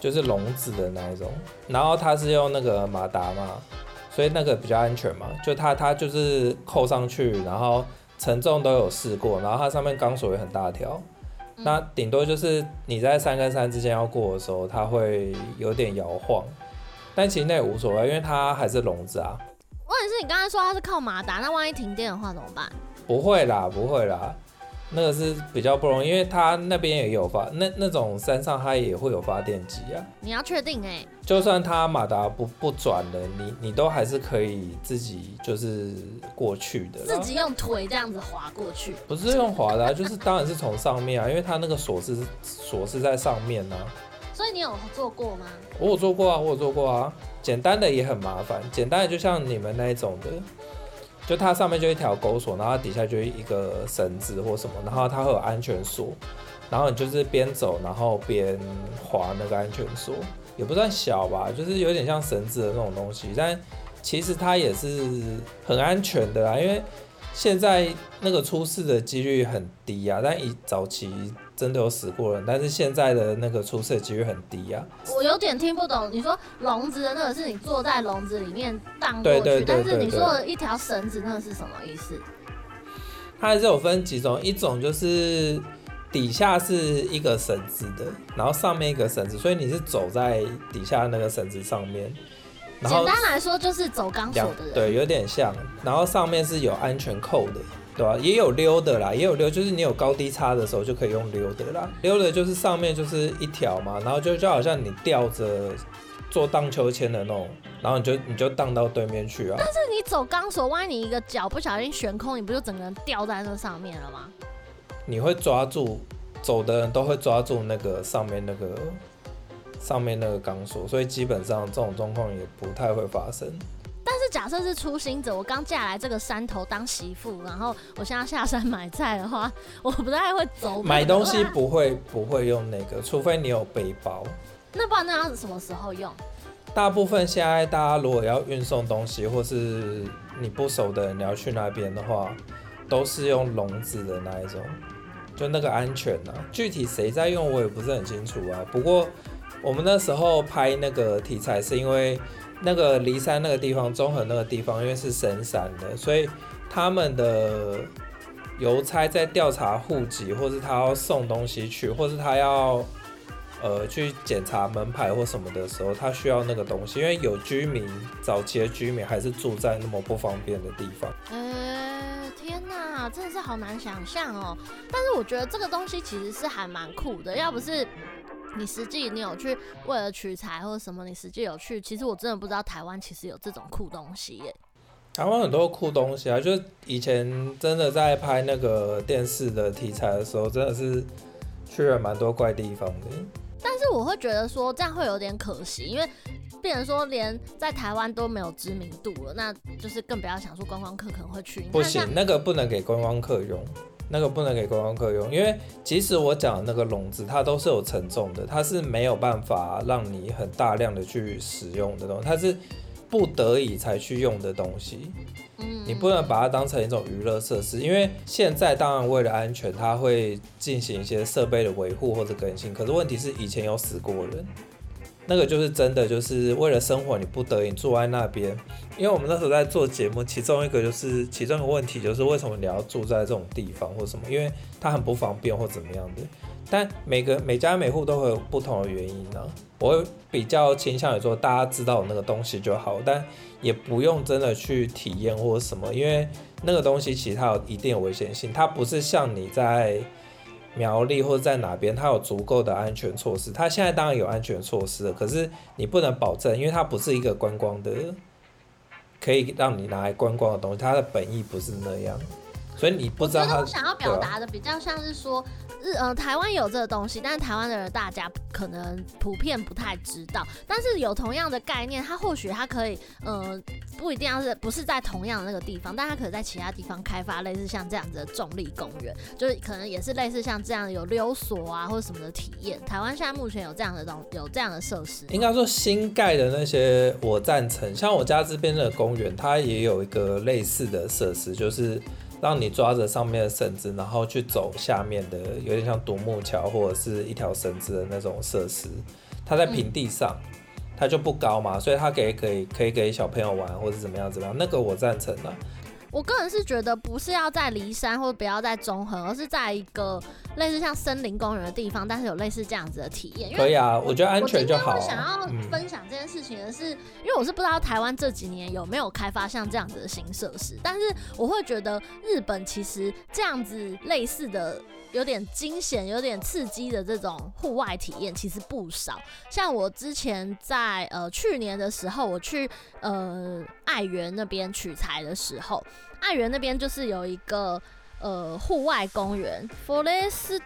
就是笼子的那一种。然后它是用那个马达嘛，所以那个比较安全嘛。就它它就是扣上去，然后承重都有试过，然后它上面钢索也很大条。那顶多就是你在山跟山之间要过的时候，它会有点摇晃，但其实那也无所谓，因为它还是笼子啊。问题是你刚才说它是靠马达，那万一停电的话怎么办？不会啦，不会啦。那个是比较不容易，因为它那边也有发那那种山上，它也会有发电机啊。你要确定哎、欸，就算它马达不不转了，你你都还是可以自己就是过去的。自己用腿这样子滑过去？不是用滑的、啊，就是当然是从上面啊，因为它那个锁是锁是在上面呢、啊。所以你有做过吗？我有做过啊，我有做过啊。简单的也很麻烦，简单的就像你们那一种的。就它上面就一条钩索，然后底下就一个绳子或什么，然后它会有安全锁，然后你就是边走然后边滑那个安全锁，也不算小吧，就是有点像绳子的那种东西，但其实它也是很安全的啦，因为现在那个出事的几率很低啊，但以早期。真的有死过人，但是现在的那个出事几率很低呀、啊。我有点听不懂，你说笼子的那个是你坐在笼子里面荡过去，但是你说的一条绳子那个是什么意思？它还是有分几种，一种就是底下是一个绳子的，然后上面一个绳子，所以你是走在底下那个绳子上面。简单来说就是走钢索的人，对，有点像。然后上面是有安全扣的。对啊，也有溜的啦，也有溜，就是你有高低差的时候就可以用溜的啦。溜的就是上面就是一条嘛，然后就就好像你吊着做荡秋千的那种，然后你就你就荡到对面去啊。但是你走钢索，万一你一个脚不小心悬空，你不就整个人吊在那上面了吗？你会抓住，走的人都会抓住那个上面那个上面那个钢索，所以基本上这种状况也不太会发生。但是假设是初心者，我刚嫁来这个山头当媳妇，然后我现在下山买菜的话，我不太会走。买东西不会不会用那个，除非你有背包。那不然那要什么时候用？大部分现在大家如果要运送东西，或是你不熟的人你要去那边的话，都是用笼子的那一种，就那个安全啊。具体谁在用我也不是很清楚啊。不过我们那时候拍那个题材是因为。那个骊山那个地方，综合那个地方，因为是深山的，所以他们的邮差在调查户籍，或是他要送东西去，或是他要呃去检查门牌或什么的时候，他需要那个东西，因为有居民早期的居民还是住在那么不方便的地方。天哪，真的是好难想象哦。但是我觉得这个东西其实是还蛮酷的，要不是。你实际你有去为了取材或者什么？你实际有去？其实我真的不知道台湾其实有这种酷东西耶。台湾很多酷东西啊，就是以前真的在拍那个电视的题材的时候，真的是去了蛮多怪地方的。但是我会觉得说这样会有点可惜，因为变成说连在台湾都没有知名度了，那就是更不要想说观光客可能会去。不行，那个不能给观光客用。那个不能给观光客用，因为即使我讲的那个笼子，它都是有承重的，它是没有办法让你很大量的去使用的东西，它是不得已才去用的东西。嗯，你不能把它当成一种娱乐设施，因为现在当然为了安全，它会进行一些设备的维护或者更新。可是问题是以前有死过人。那个就是真的，就是为了生活，你不得已住在那边。因为我们那时候在做节目，其中一个就是其中一个问题就是为什么你要住在这种地方或什么？因为它很不方便或怎么样的。但每个每家每户都会有不同的原因呢、我会比较倾向于说，大家知道那个东西就好，但也不用真的去体验或什么，因为那个东西其实它有一定的危险性，它不是像你在苗栗或者在哪边，它有足够的安全措施。它现在当然有安全措施了，可是你不能保证，因为它不是一个观光的，可以让你拿来观光的东西，它的本意不是那样，所以你不知道他。我想要表达的比较像是说。日呃，台湾有这个东西，但是台湾的人大家可能普遍不太知道。但是有同样的概念，它或许它可以，呃，不一定要是不是在同样的那个地方，但它可以在其他地方开发类似像这样子的重力公园，就是可能也是类似像这样有溜索啊或者什么的体验。台湾现在目前有这样的东有这样的设施，应该说新盖的那些我赞成，像我家这边的公园，它也有一个类似的设施，就是。让你抓着上面的绳子，然后去走下面的，有点像独木桥或者是一条绳子的那种设施。它在平地上，它就不高嘛，所以它给可以可以给小朋友玩，或者怎么样怎么样，那个我赞成的。我个人是觉得不是要在骊山或者不要在中和，而是在一个类似像森林公园的地方，但是有类似这样子的体验。可以啊，我觉得安全就好。我想要分享这件事情的是，嗯、因为我是不知道台湾这几年有没有开发像这样子的新设施，但是我会觉得日本其实这样子类似的。有点惊险、有点刺激的这种户外体验其实不少。像我之前在呃去年的时候，我去呃爱媛那边取材的时候，爱媛那边就是有一个呃户外公园，Forest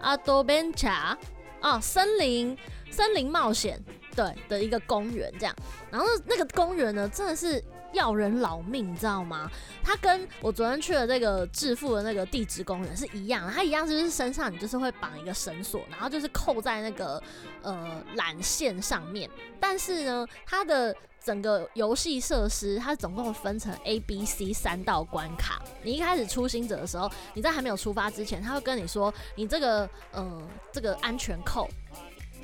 Adventure 啊，森林森林冒险对的一个公园这样。然后那个公园呢，真的是。要人老命，你知道吗？它跟我昨天去的这个致富的那个地质公园是一样的，它一样就是身上你就是会绑一个绳索，然后就是扣在那个呃缆线上面。但是呢，它的整个游戏设施它总共分成 A、B、C 三道关卡。你一开始初心者的时候，你在还没有出发之前，他会跟你说，你这个呃这个安全扣。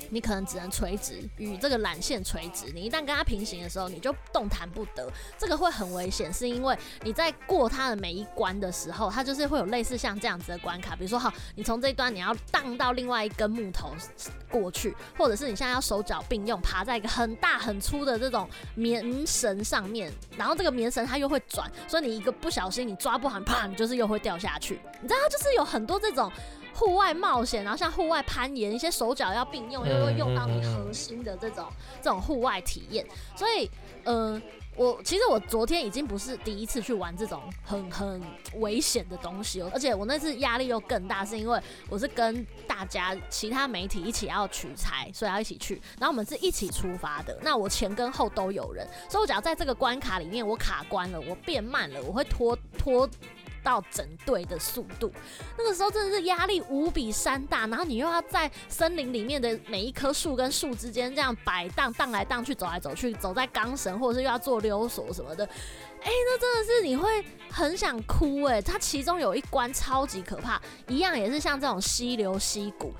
你可能只能垂直与这个缆线垂直，你一旦跟它平行的时候，你就动弹不得，这个会很危险，是因为你在过它的每一关的时候，它就是会有类似像这样子的关卡，比如说好，你从这一端你要荡到另外一根木头过去，或者是你现在要手脚并用爬在一个很大很粗的这种棉绳上面，然后这个棉绳它又会转，所以你一个不小心你抓不好，啪，你就是又会掉下去，你知道它就是有很多这种。户外冒险，然后像户外攀岩，一些手脚要并用，又会用到你核心的这种这种户外体验。所以，嗯、呃，我其实我昨天已经不是第一次去玩这种很很危险的东西了，而且我那次压力又更大，是因为我是跟大家其他媒体一起要取材，所以要一起去，然后我们是一起出发的。那我前跟后都有人，所以我只要在这个关卡里面我卡关了，我变慢了，我会拖拖。到整队的速度，那个时候真的是压力无比山大，然后你又要在森林里面的每一棵树跟树之间这样摆荡荡来荡去，走来走去，走在钢绳或者是又要做溜索什么的，哎、欸，那真的是你会很想哭哎、欸！它其中有一关超级可怕，一样也是像这种溪流溪谷，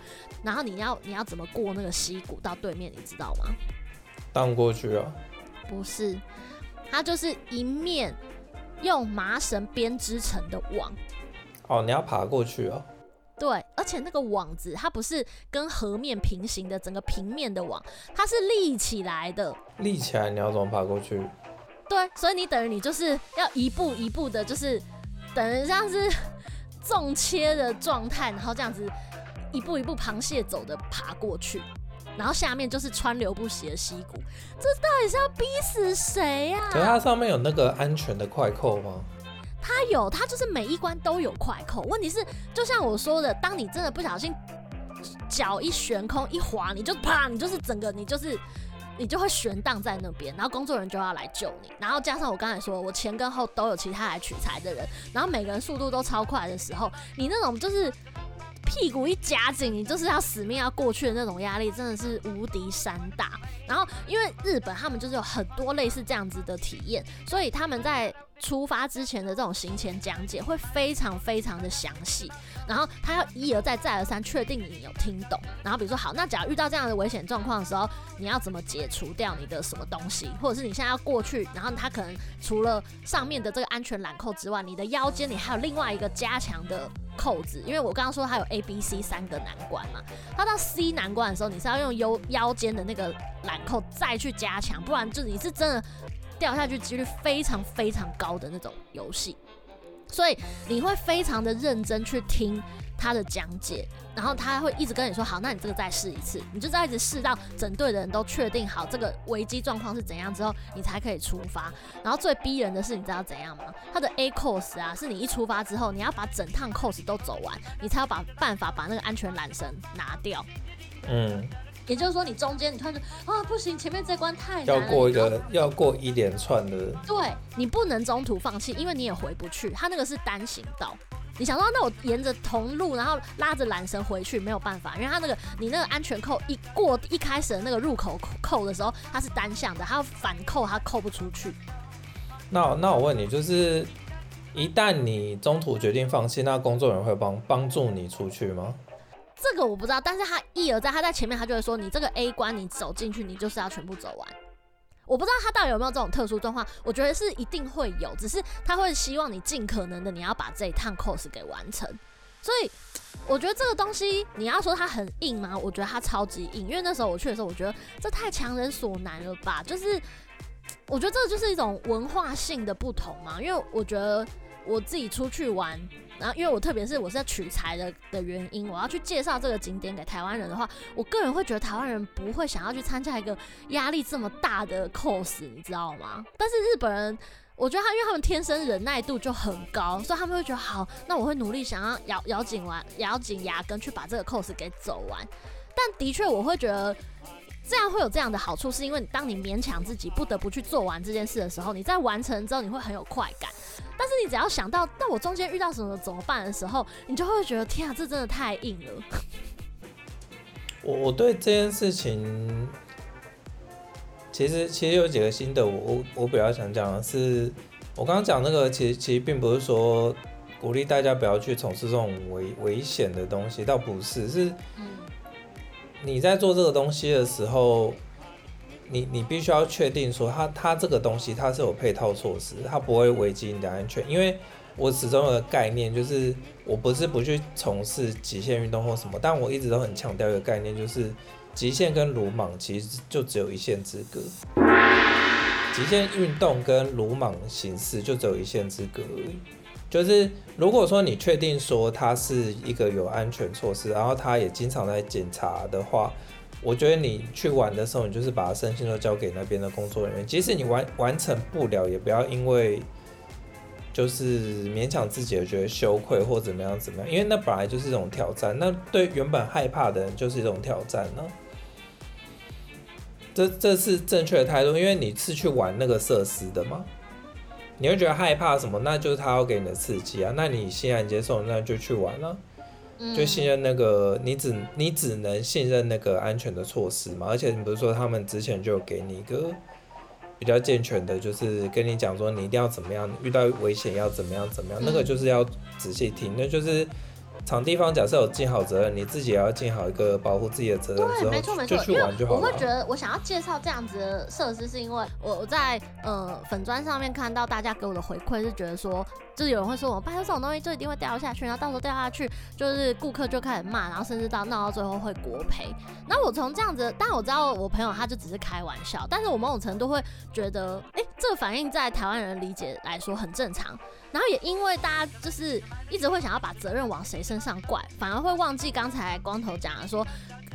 然后你要你要怎么过那个溪谷到对面，你知道吗？荡过去啊？不是，它就是一面。用麻绳编织成的网，哦，你要爬过去哦。对，而且那个网子它不是跟河面平行的，整个平面的网，它是立起来的。立起来，你要怎么爬过去？对，所以你等于你就是要一步一步的，就是等于像是纵切的状态，然后这样子一步一步螃蟹走的爬过去。然后下面就是川流不息的溪谷，这到底是要逼死谁呀？可是它上面有那个安全的快扣吗？它有，它就是每一关都有快扣。问题是，就像我说的，当你真的不小心脚一悬空一滑，你就啪，你就是整个你就是你就会悬荡在那边，然后工作人员就要来救你。然后加上我刚才说，我前跟后都有其他来取材的人，然后每个人速度都超快的时候，你那种就是。屁股一夹紧，你就是要死命要过去的那种压力，真的是无敌山大。然后，因为日本他们就是有很多类似这样子的体验，所以他们在出发之前的这种行前讲解会非常非常的详细，然后他要一而再再而三确定你有听懂，然后比如说好，那假如遇到这样的危险状况的时候，你要怎么解除掉你的什么东西，或者是你现在要过去，然后他可能除了上面的这个安全缆扣之外，你的腰间你还有另外一个加强的扣子，因为我刚刚说它有 A、B、C 三个难关嘛，它到 C 难关的时候，你是要用腰腰间的那个缆扣再去加强，不然就你是真的。掉下去几率非常非常高的那种游戏，所以你会非常的认真去听他的讲解，然后他会一直跟你说：“好，那你这个再试一次。”你就再一直试到整队的人都确定好这个危机状况是怎样之后，你才可以出发。然后最逼人的是，你知道怎样吗？他的 A course 啊，是你一出发之后，你要把整趟 course 都走完，你才要把办法把那个安全缆绳拿掉。嗯。也就是说，你中间你突然就啊不行，前面这关太难了，要过一个要过一连串的，对，你不能中途放弃，因为你也回不去，它那个是单行道。你想说，那我沿着同路，然后拉着缆绳回去没有办法，因为它那个你那个安全扣一过一开始的那个入口扣的时候，它是单向的，它要反扣它扣不出去。那那我问你，就是一旦你中途决定放弃，那工作人员会帮帮助你出去吗？这个我不知道，但是他一而再，他在前面他就会说，你这个 A 关你走进去，你就是要全部走完。我不知道他到底有没有这种特殊状况，我觉得是一定会有，只是他会希望你尽可能的你要把这一趟 course 给完成。所以我觉得这个东西你要说它很硬吗？我觉得它超级硬，因为那时候我去的时候，我觉得这太强人所难了吧。就是我觉得这就是一种文化性的不同嘛，因为我觉得我自己出去玩。然后，因为我特别是我是要取材的的原因，我要去介绍这个景点给台湾人的话，我个人会觉得台湾人不会想要去参加一个压力这么大的 course，你知道吗？但是日本人，我觉得他因为他们天生忍耐度就很高，所以他们会觉得好，那我会努力想要咬咬紧完咬紧牙根去把这个 course 给走完。但的确，我会觉得。这样会有这样的好处，是因为当你勉强自己不得不去做完这件事的时候，你在完成之后你会很有快感。但是你只要想到，那我中间遇到什么怎么办的时候，你就会觉得天啊，这真的太硬了。我我对这件事情，其实其实有几个心得，我我我比较想讲的是，我刚刚讲那个，其实其实并不是说鼓励大家不要去从事这种危危险的东西，倒不是是。你在做这个东西的时候，你你必须要确定说它，它这个东西它是有配套措施，它不会危及你的安全。因为我始终有个概念，就是我不是不去从事极限运动或什么，但我一直都很强调一个概念，就是极限跟鲁莽其实就只有一线之隔。极限运动跟鲁莽形式就只有一线之隔而已。就是如果说你确定说它是一个有安全措施，然后它也经常在检查的话，我觉得你去玩的时候，你就是把身心都交给那边的工作人员。即使你完完成不了，也不要因为就是勉强自己而觉得羞愧或怎么样怎么样，因为那本来就是一种挑战。那对原本害怕的人就是一种挑战呢。这这是正确的态度，因为你是去玩那个设施的嘛。你会觉得害怕什么？那就是他要给你的刺激啊！那你欣然接受，那就去玩了，就信任那个你只你只能信任那个安全的措施嘛。而且你不是说他们之前就有给你一个比较健全的，就是跟你讲说你一定要怎么样，遇到危险要怎么样怎么样，那个就是要仔细听，那就是。场地方假设有尽好责任，你自己也要尽好一个保护自己的责任。对，没错没错。就去玩就好了。我会觉得我想要介绍这样子的设施，是因为我在呃粉砖上面看到大家给我的回馈是觉得说，就是有人会说我拜托这种东西就一定会掉下去，然后到时候掉下去就是顾客就开始骂，然后甚至到闹到最后会国赔。那我从这样子，但我知道我朋友他就只是开玩笑，但是我某种程度会觉得，哎、欸，这个反应在台湾人理解来说很正常。然后也因为大家就是一直会想要把责任往谁身上怪，反而会忘记刚才光头讲的说，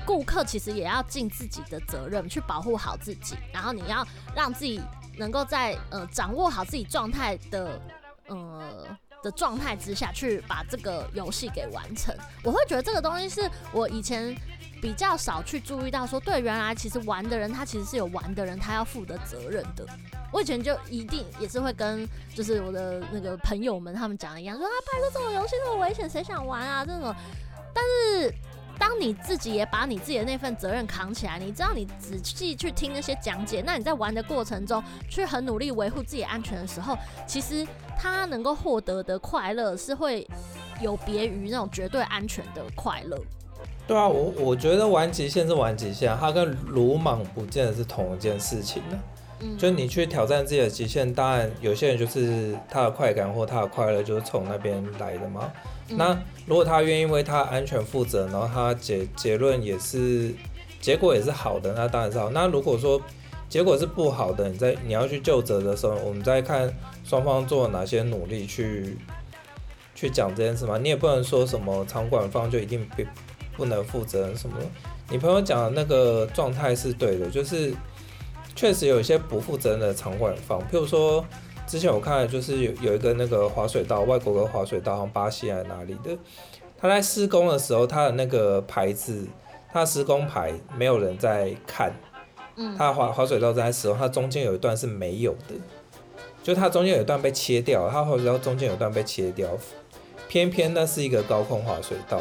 顾客其实也要尽自己的责任去保护好自己，然后你要让自己能够在呃掌握好自己状态的呃的状态之下去把这个游戏给完成。我会觉得这个东西是我以前。[LAUGHS] 比较少去注意到说，对，原来其实玩的人他其实是有玩的人他要负的责任的。我以前就一定也是会跟就是我的那个朋友们他们讲一样，说啊，拍个这种游戏那么危险，谁想玩啊这种。但是当你自己也把你自己的那份责任扛起来，你知道你仔细去听那些讲解，那你在玩的过程中去很努力维护自己安全的时候，其实他能够获得的快乐是会有别于那种绝对安全的快乐。对啊，我我觉得玩极限是玩极限，它跟鲁莽不见得是同一件事情呢。嗯，就你去挑战自己的极限，当然有些人就是他的快感或他的快乐就是从那边来的嘛。嗯、那如果他愿意为他安全负责，然后他结结论也是结果也是好的，那当然是好。那如果说结果是不好的，你在你要去就责的时候，我们再看双方做了哪些努力去去讲这件事嘛。你也不能说什么场馆方就一定不不能负责任什么。你朋友讲的那个状态是对的，就是确实有一些不负责任的场馆方，譬如说。之前我看了，就是有有一个那个滑水道，外国的滑水道，好像巴西还是哪里的，他在施工的时候，他的那个牌子，他的施工牌没有人在看，嗯，他的滑滑水道在使用，它中间有一段是没有的，就它中间有一段被切掉，它滑水道中间有一段被切掉，偏偏那是一个高空滑水道，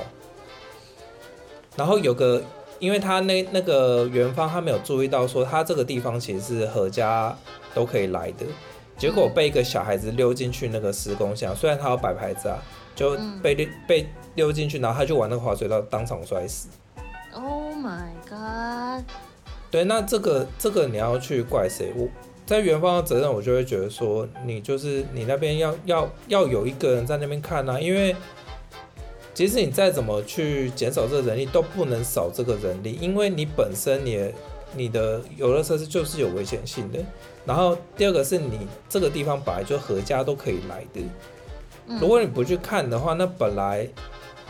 然后有个，因为他那那个元芳他没有注意到说，他这个地方其实是何家都可以来的。结果被一个小孩子溜进去那个施工箱，虽然他有摆牌子啊，就被溜被溜进去，然后他就玩那个滑水道，当场摔死。Oh my god！对，那这个这个你要去怪谁？我在元芳的责任，我就会觉得说，你就是你那边要要要有一个人在那边看啊，因为即使你再怎么去减少这个人力，都不能少这个人力，因为你本身你你的游乐设施就是有危险性的。然后第二个是你这个地方本来就合家都可以来的，如果你不去看的话，那本来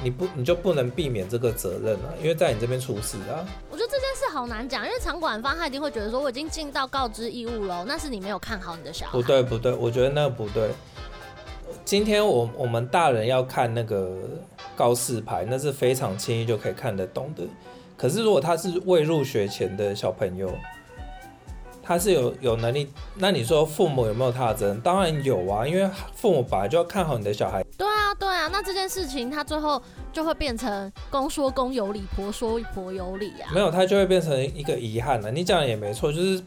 你不你就不能避免这个责任了，因为在你这边出事啊。我觉得这件事好难讲，因为场馆方他一定会觉得说我已经尽到告知义务了，那是你没有看好你的小孩。不对不对，我觉得那个不对。今天我我们大人要看那个告示牌，那是非常轻易就可以看得懂的。可是如果他是未入学前的小朋友。他是有有能力，那你说父母有没有他的责任？当然有啊，因为父母本来就要看好你的小孩。对啊，对啊，那这件事情他最后就会变成公说公有理，婆说婆有理啊。没有，他就会变成一个遗憾了。你讲的也没错，就是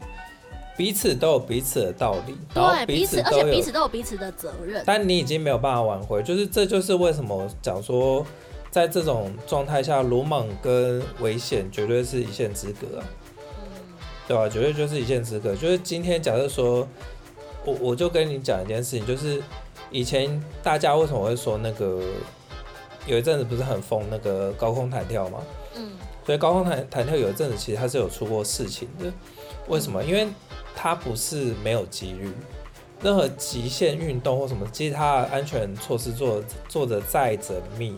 彼此都有彼此的道理，然后彼此，对，彼此，而且彼此都有彼此的责任。但你已经没有办法挽回，就是这就是为什么讲说，在这种状态下，鲁莽跟危险绝对是一线之隔啊。对吧？绝对就是一线之隔。就是今天，假设说，我我就跟你讲一件事情，就是以前大家为什么会说那个有一阵子不是很疯那个高空弹跳吗？嗯。所以高空弹弹跳有一阵子其实它是有出过事情的。为什么？因为它不是没有几率，任何极限运动或什么，其实它的安全措施做做的再缜密，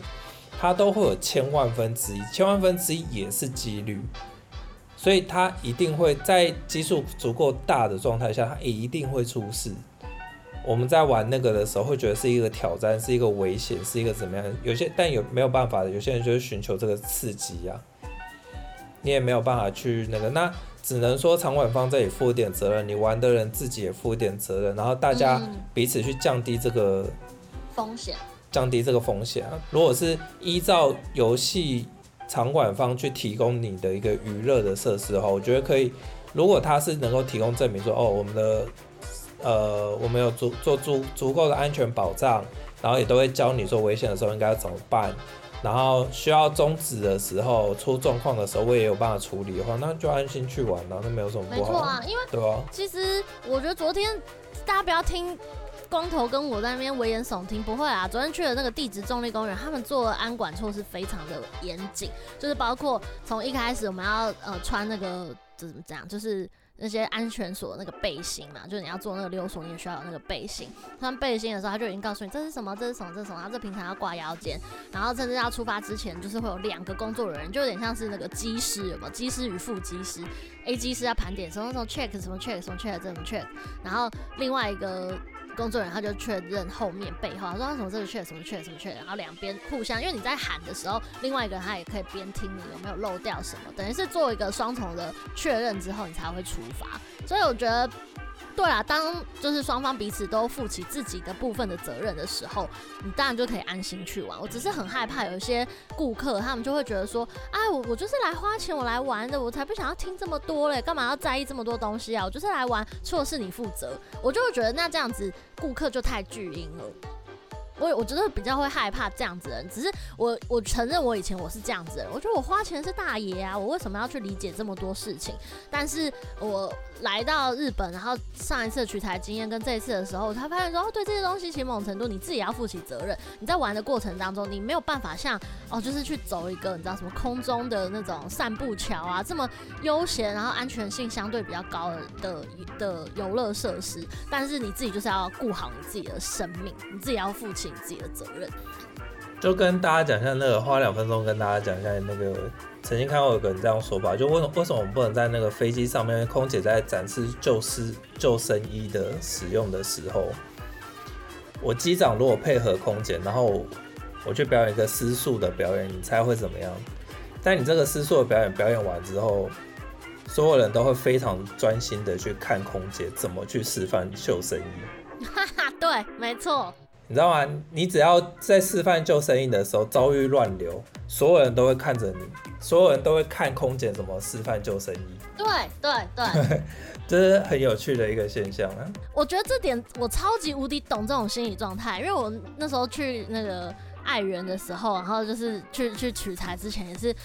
它都会有千万分之一，千万分之一也是几率。所以它一定会在基数足够大的状态下，它一定会出事。我们在玩那个的时候，会觉得是一个挑战，是一个危险，是一个怎么样？有些但有没有办法的，有些人就是寻求这个刺激呀、啊。你也没有办法去那个，那只能说场馆方这里负一点责任，你玩的人自己也负一点责任，然后大家彼此去降低这个风险，降低这个风险啊。如果是依照游戏。场馆方去提供你的一个娱乐的设施的话，我觉得可以。如果他是能够提供证明说，哦，我们的呃，我们有足做足足够的安全保障，然后也都会教你说危险的时候应该要怎么办，然后需要终止的时候出状况的时候，我也有办法处理的话，那就安心去玩了，那没有什么不好。没错啊，因为对啊，其实我觉得昨天大家不要听。光头跟我在那边危言耸听，不会啊！昨天去的那个地质重力公园，他们做的安管措施非常的严谨，就是包括从一开始我们要呃穿那个怎么讲，就是那些安全锁那个背心嘛，就是你要做那个溜索，你也需要有那个背心。穿背心的时候，他就已经告诉你这是什么，这是什么，这是什么，然后这平常要挂腰间，然后甚至要出发之前，就是会有两个工作人员，就有点像是那个机师，有没有？机师与副机师，A 机师要盘点什么什么 check 什么 check 什么 check 这种 check，然后另外一个。工作人员他就确认后面背后，他说他什么这个确什么确什么确，然后两边互相，因为你在喊的时候，另外一个人他也可以边听你有没有漏掉什么，等于是做一个双重的确认之后，你才会出发。所以我觉得对啊，当就是双方彼此都负起自己的部分的责任的时候，你当然就可以安心去玩。我只是很害怕有一些顾客，他们就会觉得说，哎，我我就是来花钱，我来玩的，我才不想要听这么多嘞，干嘛要在意这么多东西啊？我就是来玩，错的是你负责。我就会觉得那这样子顾客就太巨婴了。我我觉得比较会害怕这样子的人，只是我我承认我以前我是这样子的人，我觉得我花钱是大爷啊，我为什么要去理解这么多事情？但是我来到日本，然后上一次取材经验跟这一次的时候，他发现说，哦，对这些东西，其实某种程度你自己要负起责任。你在玩的过程当中，你没有办法像哦，就是去走一个你知道什么空中的那种散步桥啊，这么悠闲，然后安全性相对比较高的的的游乐设施。但是你自己就是要顾好你自己的生命，你自己要负起。你自己的责任，就跟大家讲一下那个，花两分钟跟大家讲一下那个，曾经看过有个人这样说法，就为什么为什么我们不能在那个飞机上面，空姐在展示救生救生衣的使用的时候，我机长如果配合空姐，然后我去表演一个失速的表演，你猜会怎么样？但你这个失速的表演表演完之后，所有人都会非常专心的去看空姐怎么去示范救生衣。哈哈，对，没错。你知道吗？你只要在示范救生衣的时候遭遇乱流，所有人都会看着你，所有人都会看空姐怎么示范救生衣。对对对，[LAUGHS] 这是很有趣的一个现象啊。我觉得这点我超级无敌懂这种心理状态，因为我那时候去那个爱人的时候，然后就是去去取材之前也是。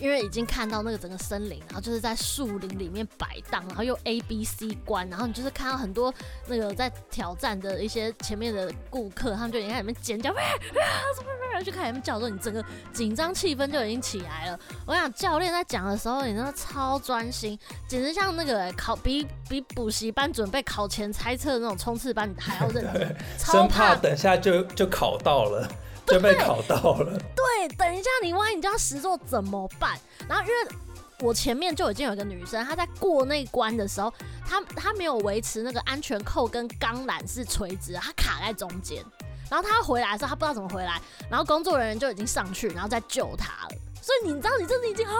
因为已经看到那个整个森林，然后就是在树林里面摆荡，然后又 A B C 关，然后你就是看到很多那个在挑战的一些前面的顾客，他们就已经在里面尖叫，哇什么什么，就开始叫做你整个紧张气氛就已经起来了。我想教练在讲的时候，你真的超专心，简直像那个考比比补习班准备考前猜测的那种冲刺班，你还要认真，生怕等下就就考到了。[LAUGHS] 就被考到了。对，等一下你万一你就要实作怎么办？然后因为我前面就已经有一个女生，她在过那关的时候，她她没有维持那个安全扣跟钢缆是垂直，她卡在中间。然后她回来的时候，她不知道怎么回来，然后工作人员就已经上去，然后再救她了。所以你知道，你这是已经啊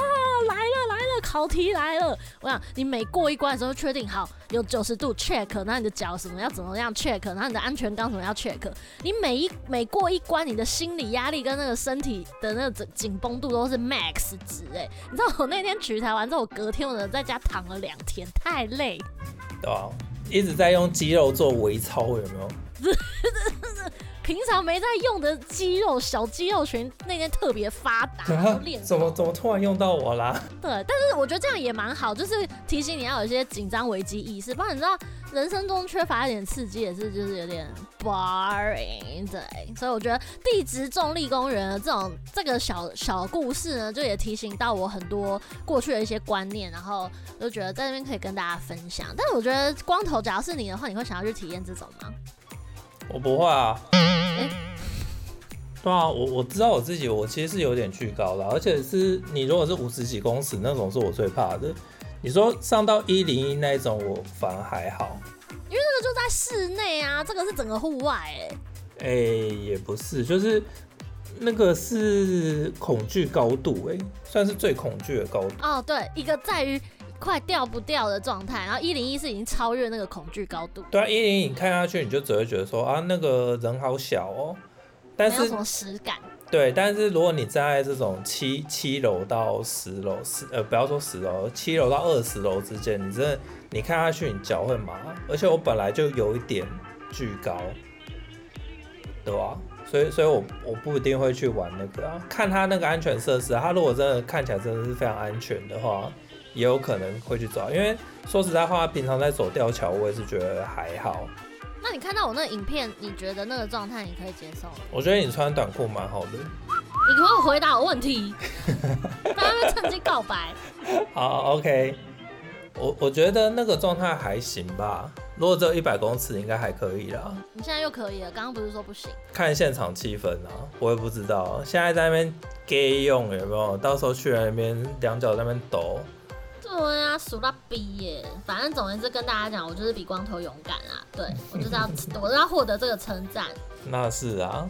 来了来了，考题来了。我想你每过一关的时候，确定好有九十度 check，然后你的脚什么要怎么样 check，然后你的安全杠什么要 check。你每一每过一关，你的心理压力跟那个身体的那个紧绷度都是 max 值哎。你知道我那天取材完之后，我隔天我在家躺了两天，太累。对啊，一直在用肌肉做微操，有没有？[LAUGHS] 平常没在用的肌肉，小肌肉群那天特别发达，[LAUGHS] 怎么怎么突然用到我啦？[LAUGHS] 对，但是我觉得这样也蛮好，就是提醒你要有一些紧张危机意识，不然你知道人生中缺乏一点刺激也是就是有点 boring。对，所以我觉得地质重力公园的这种这个小小故事呢，就也提醒到我很多过去的一些观念，然后就觉得在那边可以跟大家分享。但是我觉得光头，假如是你的话，你会想要去体验这种吗？我不会啊。欸、对啊，我我知道我自己，我其实是有点惧高的，而且是你如果是五十几公尺那种，是我最怕的。你说上到一零一那种，我反而还好，因为那个就在室内啊，这个是整个户外哎、欸。哎、欸，也不是，就是那个是恐惧高度哎、欸，算是最恐惧的高度。哦，对，一个在于。快掉不掉的状态，然后一零一是已经超越那个恐惧高度。对啊，一零一你看下去，你就只会觉得说啊，那个人好小哦，但是没有什么实感。对，但是如果你站在这种七七楼到十楼，十呃不要说十楼，七楼到二十楼之间，你真的你看下去，你脚会麻。而且我本来就有一点巨高，对吧？所以所以我我不一定会去玩那个啊，看他那个安全设施，他如果真的看起来真的是非常安全的话。也有可能会去找，因为说实在话，平常在走吊桥，我也是觉得还好。那你看到我那个影片，你觉得那个状态你可以接受吗？我觉得你穿短裤蛮好的。你可以回答我问题，大家会趁机告白。好，OK。我我觉得那个状态还行吧。如果只有一百公尺，应该还可以啦。你现在又可以了，刚刚不是说不行？看现场气氛啊，我也不知道。现在在那边 gay 用有没有？到时候去那边两脚在那边抖。对啊，数到逼耶！反正总而言之，跟大家讲，我就是比光头勇敢啊！对，我就是要，我是要获得这个称赞。那是啊。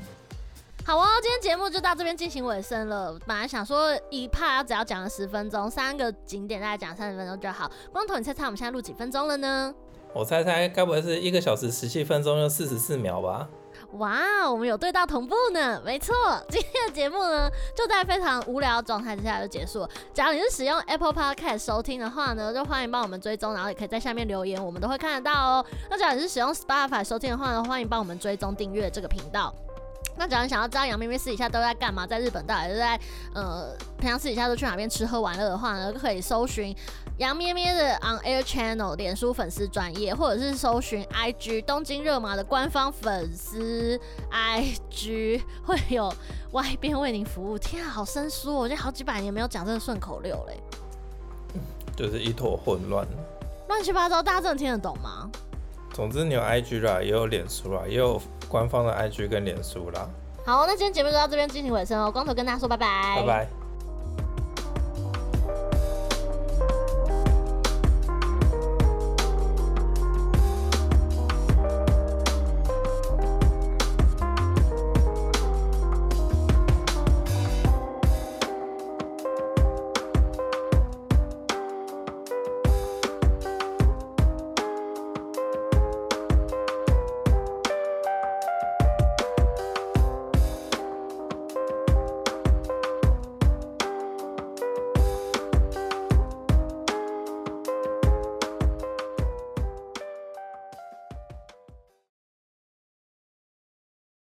好哦，今天节目就到这边进行尾声了。本来想说一趴只要讲了十分钟，三个景点大概讲三十分钟就好。光头，你猜猜我们现在录几分钟了呢？我猜猜，该不会是一个小时十七分钟又四十四秒吧？哇，我们有对到同步呢，没错。今天的节目呢，就在非常无聊的状态之下就结束了。假如你是使用 Apple Podcast 收听的话呢，就欢迎帮我们追踪，然后也可以在下面留言，我们都会看得到哦。那假如你是使用 Spotify 收听的话呢，欢迎帮我们追踪订阅这个频道。那假如想要知道杨咩咩私底下都在干嘛，在日本到底是在呃平常私底下都去哪边吃喝玩乐的话呢，可以搜寻杨咩咩的 On Air Channel 脸书粉丝专业，或者是搜寻 IG 东京热麻的官方粉丝 IG，[LAUGHS] 会有外边为您服务。天啊，好生疏哦，我觉得好几百年没有讲这个顺口溜嘞，就是一坨混乱，乱七八糟，大家真的听得懂吗？总之你有 IG 啦，也有脸书啦，也有官方的 IG 跟脸书啦。好，那今天节目就到这边进行尾声哦。光头跟大家说拜拜，拜拜。